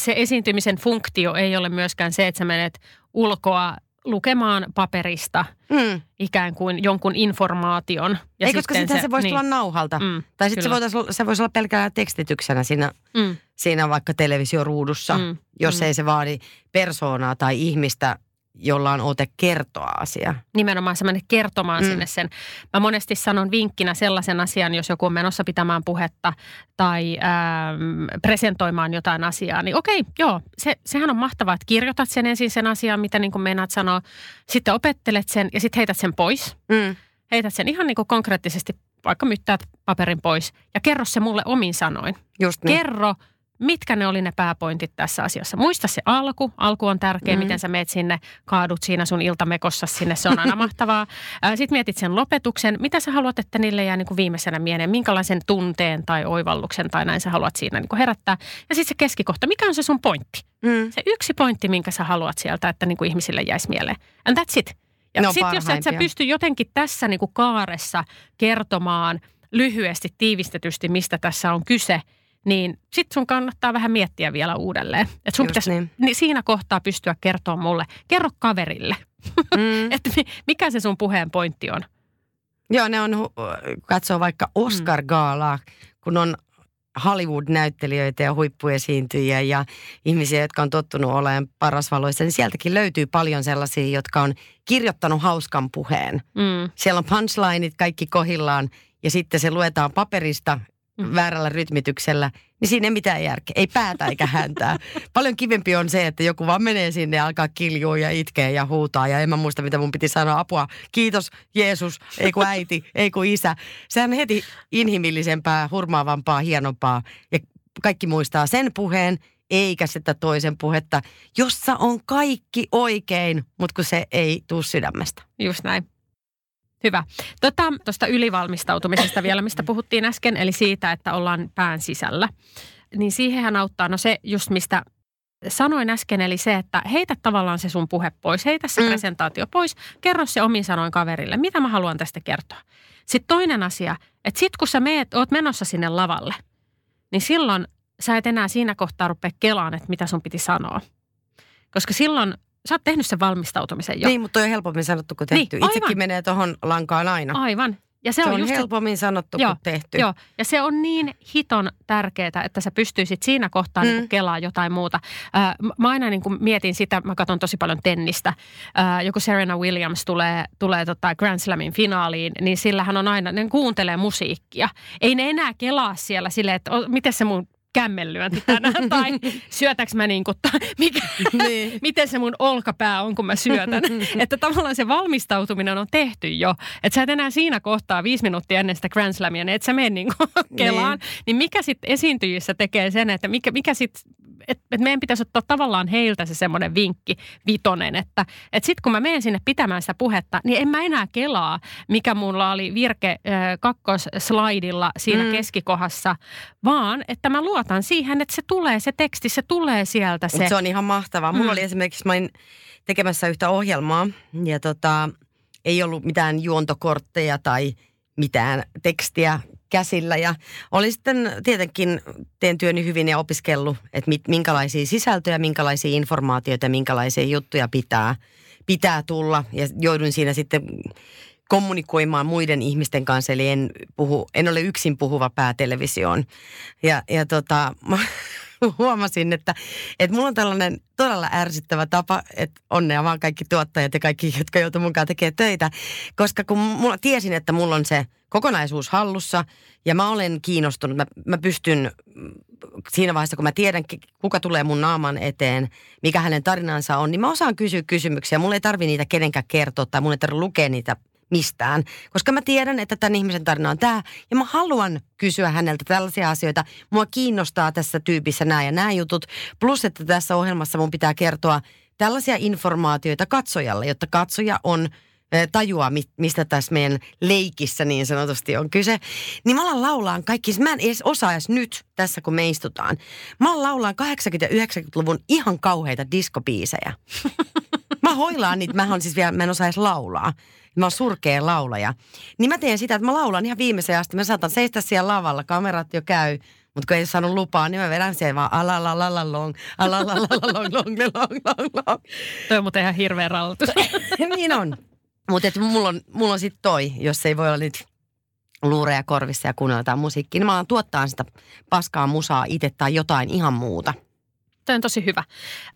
se esiintymisen funktio ei ole myöskään se, että sä menet ulkoa lukemaan paperista Mm. ikään kuin jonkun informaation. Ja Ei, koska sitten sitä se, voisi niin, tulla nauhalta. Mm, tai sitten se, se voisi olla pelkällä tekstityksenä siinä, Mm, siinä vaikka televisioruudussa, Mm, jos mm. ei se vaadi persoonaa tai ihmistä, jolla on ote kertoa asia. nimenomaan semmoinen kertomaan Mm. mm. sinne sen. Mä monesti sanon vinkkinä sellaisen asian, jos joku on menossa pitämään puhetta tai ähm, presentoimaan jotain asiaa, niin okei, joo, se, sehän on mahtavaa, että kirjoitat sen ensin sen asian, mitä niin kuin meinaat sanoa, sitten opettelet sen ja sitten heität sen pois. Mm. Heität sen ihan niin kuin konkreettisesti, vaikka myttäät paperin pois ja kerro se mulle omin sanoin. Just niin. Kerro, mitkä ne oli ne pääpointit tässä asiassa. Muista se alku. Alku on tärkeä, mm. miten sä meet sinne, kaadut siinä sun iltamekossa sinne. Se on aina mahtavaa. Sitten mietit sen lopetuksen. Mitä sä haluat, että niille jää niin kuin viimeisenä mieleen? Minkälaisen tunteen tai oivalluksen tai näin sä haluat siinä niin kuin herättää? Ja sitten se keskikohta. Mikä on se sun pointti? Mm. Se yksi pointti, minkä sä haluat sieltä, että niin kuin ihmisille jäisi mieleen. And that's it. Ja Ne on sitten jos et sä pysty jotenkin tässä niin kuin kaaressa kertomaan lyhyesti, tiivistetysti, mistä tässä on kyse, niin sitten sun kannattaa vähän miettiä vielä uudelleen. Että sun Just pitäisi niin. niin. siinä kohtaa pystyä kertoa mulle, kerro kaverille, Mm. että mi- mikä se sun puheen pointti on. Joo, ne on, katsoo vaikka Oscar-gaalaa, kun on Hollywood-näyttelijöitä ja huippuesiintyjiä ja ihmisiä, jotka on tottunut olemaan parasvaloissa, niin sieltäkin löytyy paljon sellaisia, jotka on kirjoittanut hauskan puheen. Mm. Siellä on punchlineit kaikki kohillaan ja sitten se luetaan paperista. Väärällä rytmityksellä, niin siinä ei mitään järkeä. Ei päätä eikä häntää. Paljon kivempi on se, että joku vaan menee sinne ja alkaa kiljua ja itkeä ja huutaa. Ja en mä muista, mitä mun piti sanoa. Apua, kiitos Jeesus, ei kun äiti, ei kun isä. Sehän on heti inhimillisempää, hurmaavampaa, hienompaa. Ja kaikki muistaa sen puheen, eikä sitä toisen puhetta, jossa on kaikki oikein, mutta kun se ei tuu sydämestä. Just näin. Hyvä. Tuosta tota, ylivalmistautumisesta vielä, mistä puhuttiin äsken, eli siitä, että ollaan pään sisällä. Niin siihenhän auttaa, no se just mistä sanoin äsken, eli se, että heitä tavallaan se sun puhe pois, heitä se Mm. mm. presentaatio pois, kerro se omin sanoin kaverille, mitä mä haluan tästä kertoa. Sitten toinen asia, että sit kun sä meet, oot menossa sinne lavalle, niin silloin sä et enää siinä kohtaa rupea kelaan, että mitä sun piti sanoa. Koska silloin sä oot tehnyt sen valmistautumisen jo. Niin, mutta toi on helpommin sanottu kuin tehty. Niin, aivan. Itsekin menee tuohon lankaan aina. Aivan. Ja se, se on, on just se- helpommin sanottu Joo, kuin tehty. Joo, ja se on niin hiton tärkeää, että sä pystyisit siinä kohtaa Mm. mm. niin kelaa jotain muuta. Ää, mä aina niin kuin mietin sitä, mä katson tosi paljon tennistä. Joku Serena Williams tulee, tulee tota Grand Slamin finaaliin, niin sillähän on aina, ne kuuntelee musiikkia. Ei ne enää kelaa siellä silleen, että miten se mun kämmenlyönti tänään, tai syötäks mä niin kuin, tai mikä, Niin. miten se mun olkapää on, kun mä syötän. että tavallaan se valmistautuminen on tehty jo. Että sä et enää siinä kohtaa viisi minuuttia ennen sitä Grand Slamia, niin et sä mene niin kelaan. Niin. niin mikä sitten esiintyjissä tekee sen, että mikä, mikä sitten, että et meidän pitäisi ottaa tavallaan heiltä se semmoinen vinkki, vitonen, että et sitten kun mä menen sinne pitämään sitä puhetta, niin en mä enää kelaa, mikä mulla oli virke äh, kakkosslaidilla siinä Mm. keskikohdassa, vaan että mä luotan siihen, että se tulee, se teksti, se tulee sieltä se. Se on ihan mahtavaa. Mulla Mm. oli esimerkiksi, mä olin tekemässä yhtä ohjelmaa ja tota, ei ollut mitään juontokortteja tai mitään tekstiä käsillä. Ja olin sitten tietenkin, teen työni hyvin ja opiskellut, että mit, minkälaisia sisältöjä, minkälaisia informaatioita, minkälaisia juttuja pitää, pitää tulla. Ja joudun siinä sitten kommunikoimaan muiden ihmisten kanssa, eli en, puhu, en ole yksin puhuva päätelevisioon. Ja, ja tota, huomasin, että, että mulla on tällainen todella ärsyttävä tapa, että onnea vaan kaikki tuottajat ja kaikki, jotka joutuu mukaan tekemään töitä. Koska kun mulla tiesin, että mulla on se kokonaisuus hallussa ja mä olen kiinnostunut, mä, mä pystyn mm, siinä vaiheessa, kun mä tiedän, kuka tulee mun naaman eteen, mikä hänen tarinansa on, niin mä osaan kysyä kysymyksiä. Mulla ei tarvi niitä kenenkään kertoa tai mun ei tarvitse lukea niitä mistään, koska mä tiedän, että tämän ihmisen tarina on tämä ja mä haluan kysyä häneltä tällaisia asioita. Mua kiinnostaa tässä tyypissä nämä ja nämä jutut, plus että tässä ohjelmassa mun pitää kertoa tällaisia informaatioita katsojalle, jotta katsoja on tajua, mi- mistä tässä meidän leikissä niin sanotusti on kyse. Niin mä alan laulaan kaikki, mä en edes osaa edes nyt tässä, kun me istutaan. Mä alan laulaan 80- ja 90-luvun ihan kauheita diskobiisejä. Mä hoilaan niitä, mä, on siis vielä, mä en osaa edes laulaa. Mä oon surkea laulaja. Niin mä teen sitä, että mä laulan ihan viimeiseen asti. Mä saatan seistä siellä lavalla, kamerat jo käy. Mutta kun ei saanut lupaa, niin mä vedän sen vaan alalalalong, alalalalong, long, long, long, long. Toi on muuten ihan hirveä rauhoitus. niin on. Mutta mulla on, mulla on sitten toi, jos ei voi olla niitä luureja korvissa ja kuunnella musiikkia, niin mä alan tuottaa sitä paskaa musaa itse tai jotain ihan muuta. Toi on tosi hyvä.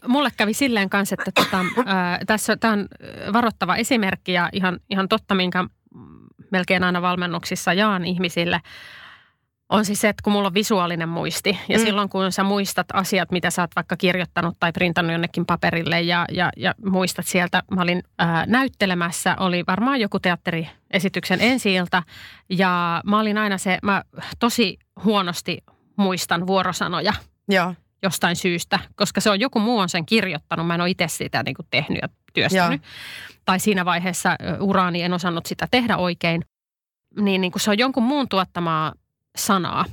Mulle kävi silleen kanssa, että tota, ää, tässä tämä on varoittava esimerkki ja ihan, ihan totta, minkä melkein aina valmennuksissa jaan ihmisille, on siis se, että kun mulla on visuaalinen muisti ja mm. silloin kun sä muistat asiat, mitä sä oot vaikka kirjoittanut tai printannut jonnekin paperille ja, ja, ja muistat sieltä, mä olin ää, näyttelemässä, oli varmaan joku teatteriesityksen ensi ja mä olin aina se, mä tosi huonosti muistan vuorosanoja. Joo jostain syystä, koska se on joku muu on sen kirjoittanut. Mä en ole itse sitä niin kuin tehnyt ja työstänyt. Joo. Tai siinä vaiheessa uraani en osannut sitä tehdä oikein. Niin, niin kuin se on jonkun muun tuottamaa sanaa,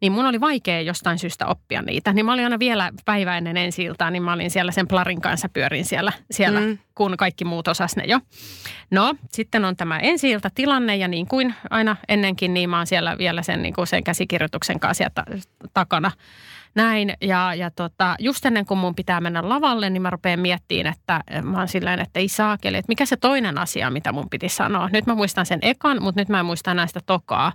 niin mun oli vaikea jostain syystä oppia niitä. Niin mä olin aina vielä päivä ennen ensi iltaa, niin mä olin siellä sen plarin kanssa pyörin siellä, siellä mm. kun kaikki muut osas ne jo. No, sitten on tämä ensi tilanne ja niin kuin aina ennenkin, niin mä oon siellä vielä sen, niin kuin sen käsikirjoituksen kanssa sieltä takana näin. Ja, ja tota, just ennen kuin mun pitää mennä lavalle, niin mä rupean miettimään, että mä oon silleen, että ei saakeli, että mikä se toinen asia, mitä mun piti sanoa. Nyt mä muistan sen ekan, mutta nyt mä en muista näistä tokaa.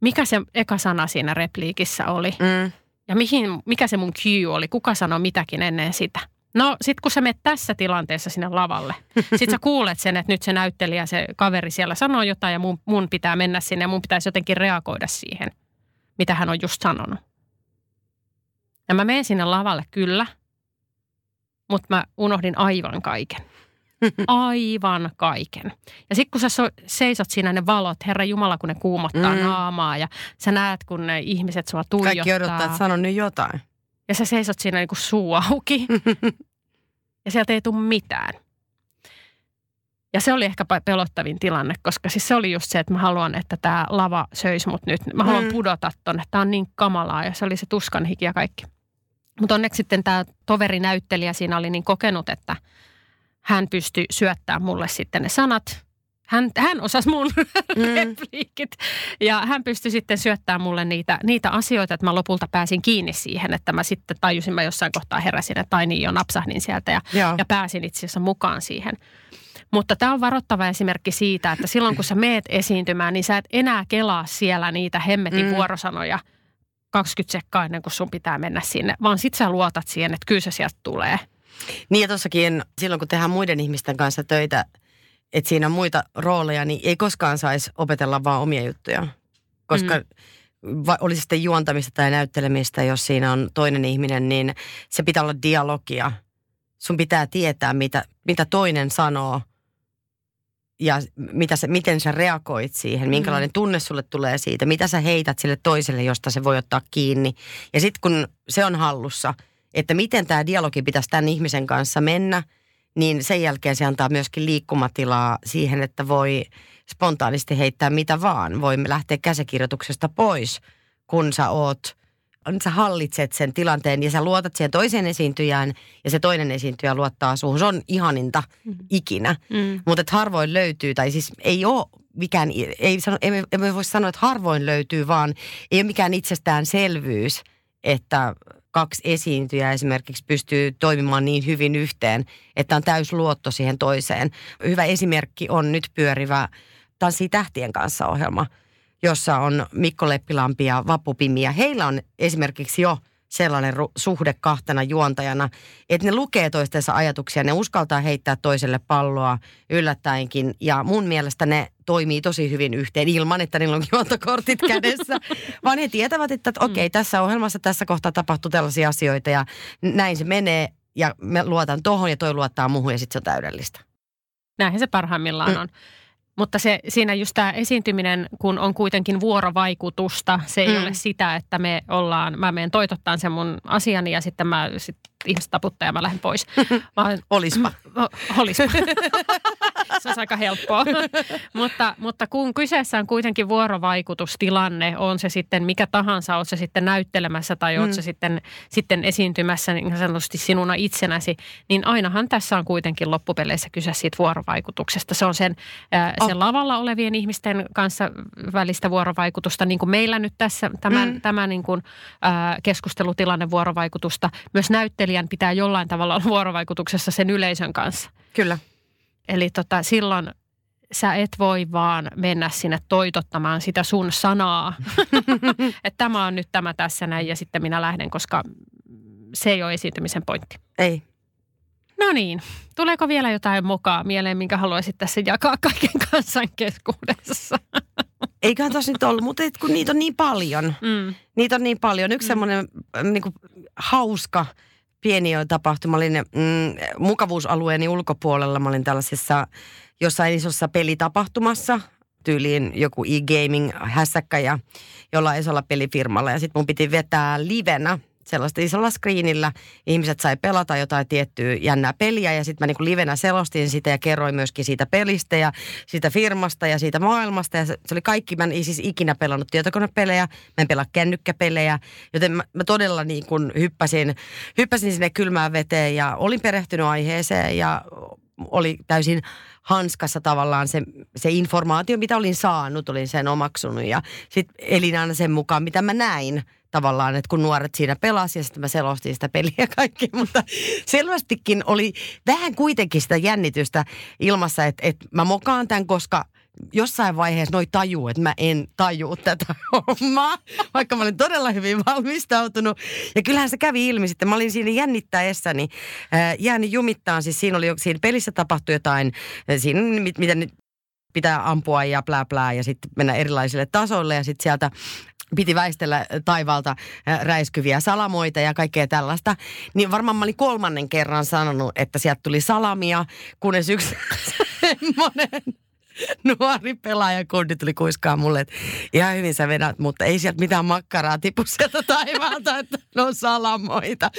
Mikä se eka sana siinä repliikissä oli? Mm. Ja mihin, mikä se mun cue oli? Kuka sanoi mitäkin ennen sitä? No sit kun sä menet tässä tilanteessa sinne lavalle, sit sä kuulet sen, että nyt se näyttelijä, se kaveri siellä sanoo jotain ja mun, mun pitää mennä sinne ja mun pitäisi jotenkin reagoida siihen, mitä hän on just sanonut. Ja mä menen sinne lavalle kyllä, mutta mä unohdin aivan kaiken. Aivan kaiken. Ja sitten kun sä so, seisot siinä ne valot, Herra Jumala, kun ne kuumottaa mm. naamaa ja sä näet, kun ne ihmiset sua tuijottaa. Kaikki odottaa, että sano nyt jotain. Ja sä seisot siinä niin kuin suu auki ja sieltä ei tule mitään. Ja se oli ehkä pelottavin tilanne, koska siis se oli just se, että mä haluan, että tämä lava söisi mut nyt. Mä haluan mm. pudota tonne. Tämä on niin kamalaa ja se oli se tuskan hiki ja kaikki. Mutta onneksi sitten tämä toverinäyttelijä siinä oli niin kokenut, että hän pystyi syöttämään mulle sitten ne sanat. Hän, hän osasi mun mm. repliikit ja hän pystyi sitten syöttämään mulle niitä, niitä asioita, että mä lopulta pääsin kiinni siihen, että mä sitten tajusin, mä jossain kohtaa heräsin, että tai niin jo napsahdin sieltä ja, ja pääsin itse asiassa mukaan siihen. Mutta tämä on varoittava esimerkki siitä, että silloin kun sä meet esiintymään, niin sä et enää kelaa siellä niitä hemmetin mm. vuorosanoja – 20 sekkaa ennen kuin sun pitää mennä sinne, vaan sit sä luotat siihen, että kyllä se sieltä tulee. Niin ja tossakin silloin, kun tehdään muiden ihmisten kanssa töitä, että siinä on muita rooleja, niin ei koskaan saisi opetella vaan omia juttuja. Koska mm. va, olisi sitten juontamista tai näyttelemistä, jos siinä on toinen ihminen, niin se pitää olla dialogia. Sun pitää tietää, mitä, mitä toinen sanoo – ja mitä sä, miten sä reagoit siihen, minkälainen mm. tunne sulle tulee siitä, mitä sä heität sille toiselle, josta se voi ottaa kiinni. Ja sitten kun se on hallussa, että miten tämä dialogi pitäisi tämän ihmisen kanssa mennä, niin sen jälkeen se antaa myöskin liikkumatilaa siihen, että voi spontaanisti heittää mitä vaan. Voi lähteä käsikirjoituksesta pois, kun sä oot – sä hallitset sen tilanteen ja sä luotat siihen toiseen esiintyjään ja se toinen esiintyjä luottaa suhun. Se on ihaninta mm. ikinä. Mm. Mutta harvoin löytyy, tai siis ei ole mikään, ei, sano, emme, emme voi sanoa, että harvoin löytyy, vaan ei ole mikään itsestäänselvyys, että kaksi esiintyjää esimerkiksi pystyy toimimaan niin hyvin yhteen, että on täys luotto siihen toiseen. Hyvä esimerkki on nyt pyörivä Tanssii tähtien kanssa ohjelma – jossa on Mikko Leppilampi ja Vappu Pimiä. Heillä on esimerkiksi jo sellainen ru- suhde kahtena juontajana, että ne lukee toistensa ajatuksia, ne uskaltaa heittää toiselle palloa yllättäenkin. Ja mun mielestä ne toimii tosi hyvin yhteen ilman, että niillä on juontokortit kädessä, vaan he tietävät, että, että okei, okay, tässä ohjelmassa tässä kohtaa tapahtuu tällaisia asioita ja näin se menee ja me luotan tohon ja toi luottaa muuhun ja sitten se on täydellistä. Näinhän se parhaimmillaan mm. on. Mutta se, siinä just tämä esiintyminen, kun on kuitenkin vuorovaikutusta, se ei mm. ole sitä, että me ollaan, mä menen toitottaan sen mun asiani ja sitten mä sit ihmiset taputtaa ja mä lähden pois. Vaan, Olispa. Olispa. se olisi aika helppoa. mutta, mutta kun kyseessä on kuitenkin vuorovaikutustilanne, on se sitten mikä tahansa, oot se sitten näyttelemässä tai oot mm. se sitten, sitten esiintymässä niin sanotusti sinuna itsenäsi, niin ainahan tässä on kuitenkin loppupeleissä kyse siitä vuorovaikutuksesta. Se on sen, oh. sen lavalla olevien ihmisten kanssa välistä vuorovaikutusta, niin kuin meillä nyt tässä tämän, mm. tämä niin kuin, äh, keskustelutilanne vuorovaikutusta. Myös näyttelijän pitää jollain tavalla olla vuorovaikutuksessa sen yleisön kanssa. Kyllä. Eli tota, silloin sä et voi vaan mennä sinne toitottamaan sitä sun sanaa. että tämä on nyt tämä tässä näin ja sitten minä lähden, koska se ei ole esiintymisen pointti. Ei. No niin, tuleeko vielä jotain mokaa mieleen, minkä haluaisit tässä jakaa kaiken kansan keskuudessa? Eiköhän tuossa nyt ollut, mutta kun niitä on niin paljon. Mm. Niitä on niin paljon. Yksi mm. semmoinen niin hauska pieni tapahtuma. Mä olin mm, mukavuusalueeni ulkopuolella. Mä olin tällaisessa jossain isossa pelitapahtumassa tyyliin joku e-gaming hässäkkä ja jollain isolla pelifirmalla. Ja sitten mun piti vetää livenä sellaista isolla screenillä. Ihmiset sai pelata jotain tiettyä jännää peliä ja sitten mä niin livenä selostin sitä ja kerroin myöskin siitä pelistä ja siitä firmasta ja siitä maailmasta. Ja se, se oli kaikki, mä en siis ikinä pelannut tietokonepelejä, mä en pelaa kännykkäpelejä, joten mä, mä todella niin kuin hyppäsin, hyppäsin sinne kylmään veteen ja olin perehtynyt aiheeseen ja oli täysin hanskassa tavallaan se, se informaatio, mitä olin saanut, olin sen omaksunut. Ja sitten elin aina sen mukaan, mitä mä näin tavallaan, että kun nuoret siinä pelasivat ja sitten mä selostin sitä peliä kaikki, mutta selvästikin oli vähän kuitenkin sitä jännitystä ilmassa, että, että mä mokaan tämän, koska jossain vaiheessa noi tajuu, että mä en taju tätä hommaa, vaikka mä olin todella hyvin valmistautunut. Ja kyllähän se kävi ilmi sitten. Mä olin siinä jännittäessäni, äh, jäänyt jumittaan. Siis siinä oli siinä pelissä tapahtui jotain, siinä mit, mitä nyt pitää ampua ja plää plää ja sitten mennä erilaisille tasoille ja sitten sieltä piti väistellä taivaalta räiskyviä salamoita ja kaikkea tällaista. Niin varmaan mä olin kolmannen kerran sanonut, että sieltä tuli salamia, kunnes yksi semmoinen nuori pelaajakundi tuli kuiskaa mulle, että ihan hyvin sä vedät, mutta ei sieltä mitään makkaraa tipu sieltä taivaalta, että ne on salamoita.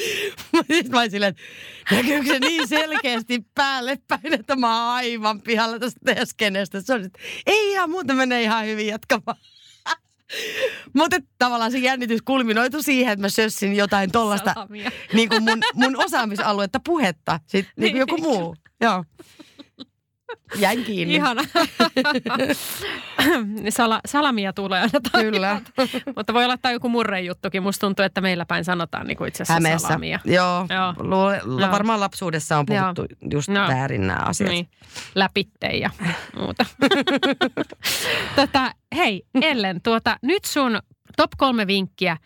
Sitten mä silleen, että näkyykö se niin selkeästi päälle päin, että mä oon aivan pihalla tästä teeskenestä. Se on, että ei ihan muuta menee ihan hyvin jatkamaan. Mutta tavallaan se jännitys kulminoitu siihen, että mä sössin jotain tollasta niin kuin mun, mun osaamisaluetta puhetta. Sitten niin kuin joku muu. Joo. Jäin kiinni. Ihana. Sala, salamia tulee aina Kyllä. Mutta voi olla joku murrejuttukin. Musta tuntuu, että meillä päin sanotaan niin itse asiassa Hämeessä. salamia. Joo. Joo. Lu- Joo. Varmaan lapsuudessa on puhuttu Joo. just no. väärin nämä asiat. Niin. Läpitte ja muuta. Tätä, hei Ellen, tuota, nyt sun top kolme vinkkiä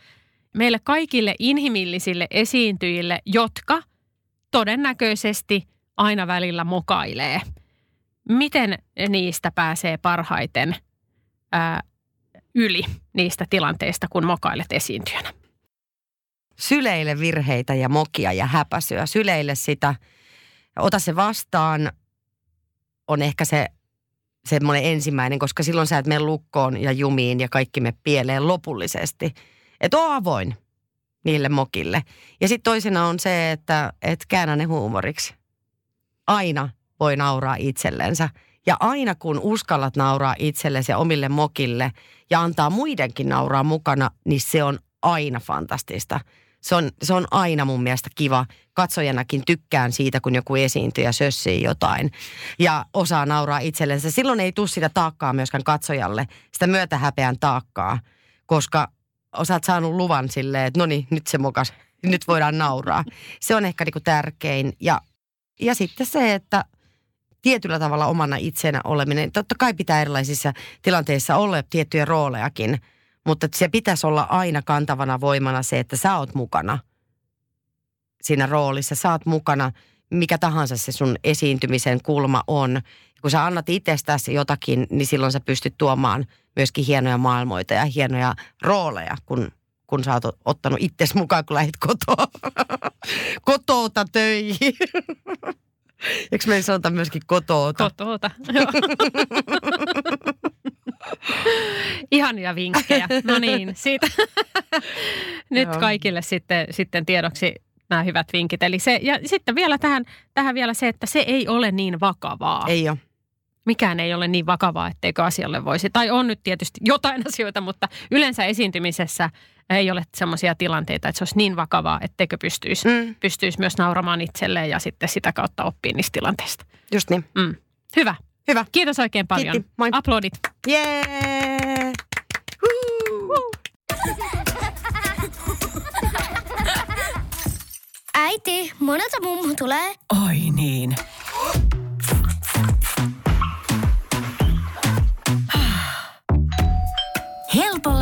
meille kaikille inhimillisille esiintyjille, jotka todennäköisesti aina välillä mokailee – miten niistä pääsee parhaiten ää, yli niistä tilanteista, kun mokailet esiintyjänä? Syleille virheitä ja mokia ja häpäsyä. Syleille sitä, ota se vastaan, on ehkä se semmoinen ensimmäinen, koska silloin sä et mene lukkoon ja jumiin ja kaikki me pieleen lopullisesti. Että oo avoin niille mokille. Ja sitten toisena on se, että et käännä ne huumoriksi. Aina voi nauraa itsellensä. Ja aina kun uskallat nauraa itsellesi ja omille mokille ja antaa muidenkin nauraa mukana, niin se on aina fantastista. Se on, se on aina mun mielestä kiva. Katsojanakin tykkään siitä, kun joku esiintyy ja sössii jotain ja osaa nauraa itsellensä. Silloin ei tule sitä taakkaa myöskään katsojalle, sitä myötähäpeän taakkaa, koska osaat saanut luvan silleen, että no niin, nyt se mokas, nyt voidaan nauraa. Se on ehkä niinku tärkein. Ja, ja sitten se, että – tietyllä tavalla omana itsenä oleminen. Totta kai pitää erilaisissa tilanteissa olla tiettyjä roolejakin, mutta se pitäisi olla aina kantavana voimana se, että sä oot mukana siinä roolissa. Sä oot mukana, mikä tahansa se sun esiintymisen kulma on. Kun sä annat itsestäsi jotakin, niin silloin sä pystyt tuomaan myöskin hienoja maailmoita ja hienoja rooleja, kun kun sä oot ottanut itsesi mukaan, kun lähdit kotoa, kotoota töihin. Eikö me sanota myöskin kotoota? Kotoota, joo. Ihania vinkkejä. No niin, siitä. Nyt joo. kaikille sitten, sitten tiedoksi nämä hyvät vinkit. Eli se, ja sitten vielä tähän, tähän vielä se, että se ei ole niin vakavaa. Ei ole. Mikään ei ole niin vakavaa, etteikö asialle voisi. Tai on nyt tietysti jotain asioita, mutta yleensä esiintymisessä ei ole sellaisia tilanteita, että se olisi niin vakavaa, etteikö pystyisi, Mm, pystyisi myös nauramaan itselleen ja sitten sitä kautta oppia niistä tilanteista. just niin. Mm. Hyvä. Hyvä. Kiitos oikein paljon. Kiitti. Moi. Aplodit. Jee! Äiti, monelta mummu tulee? Oi niin.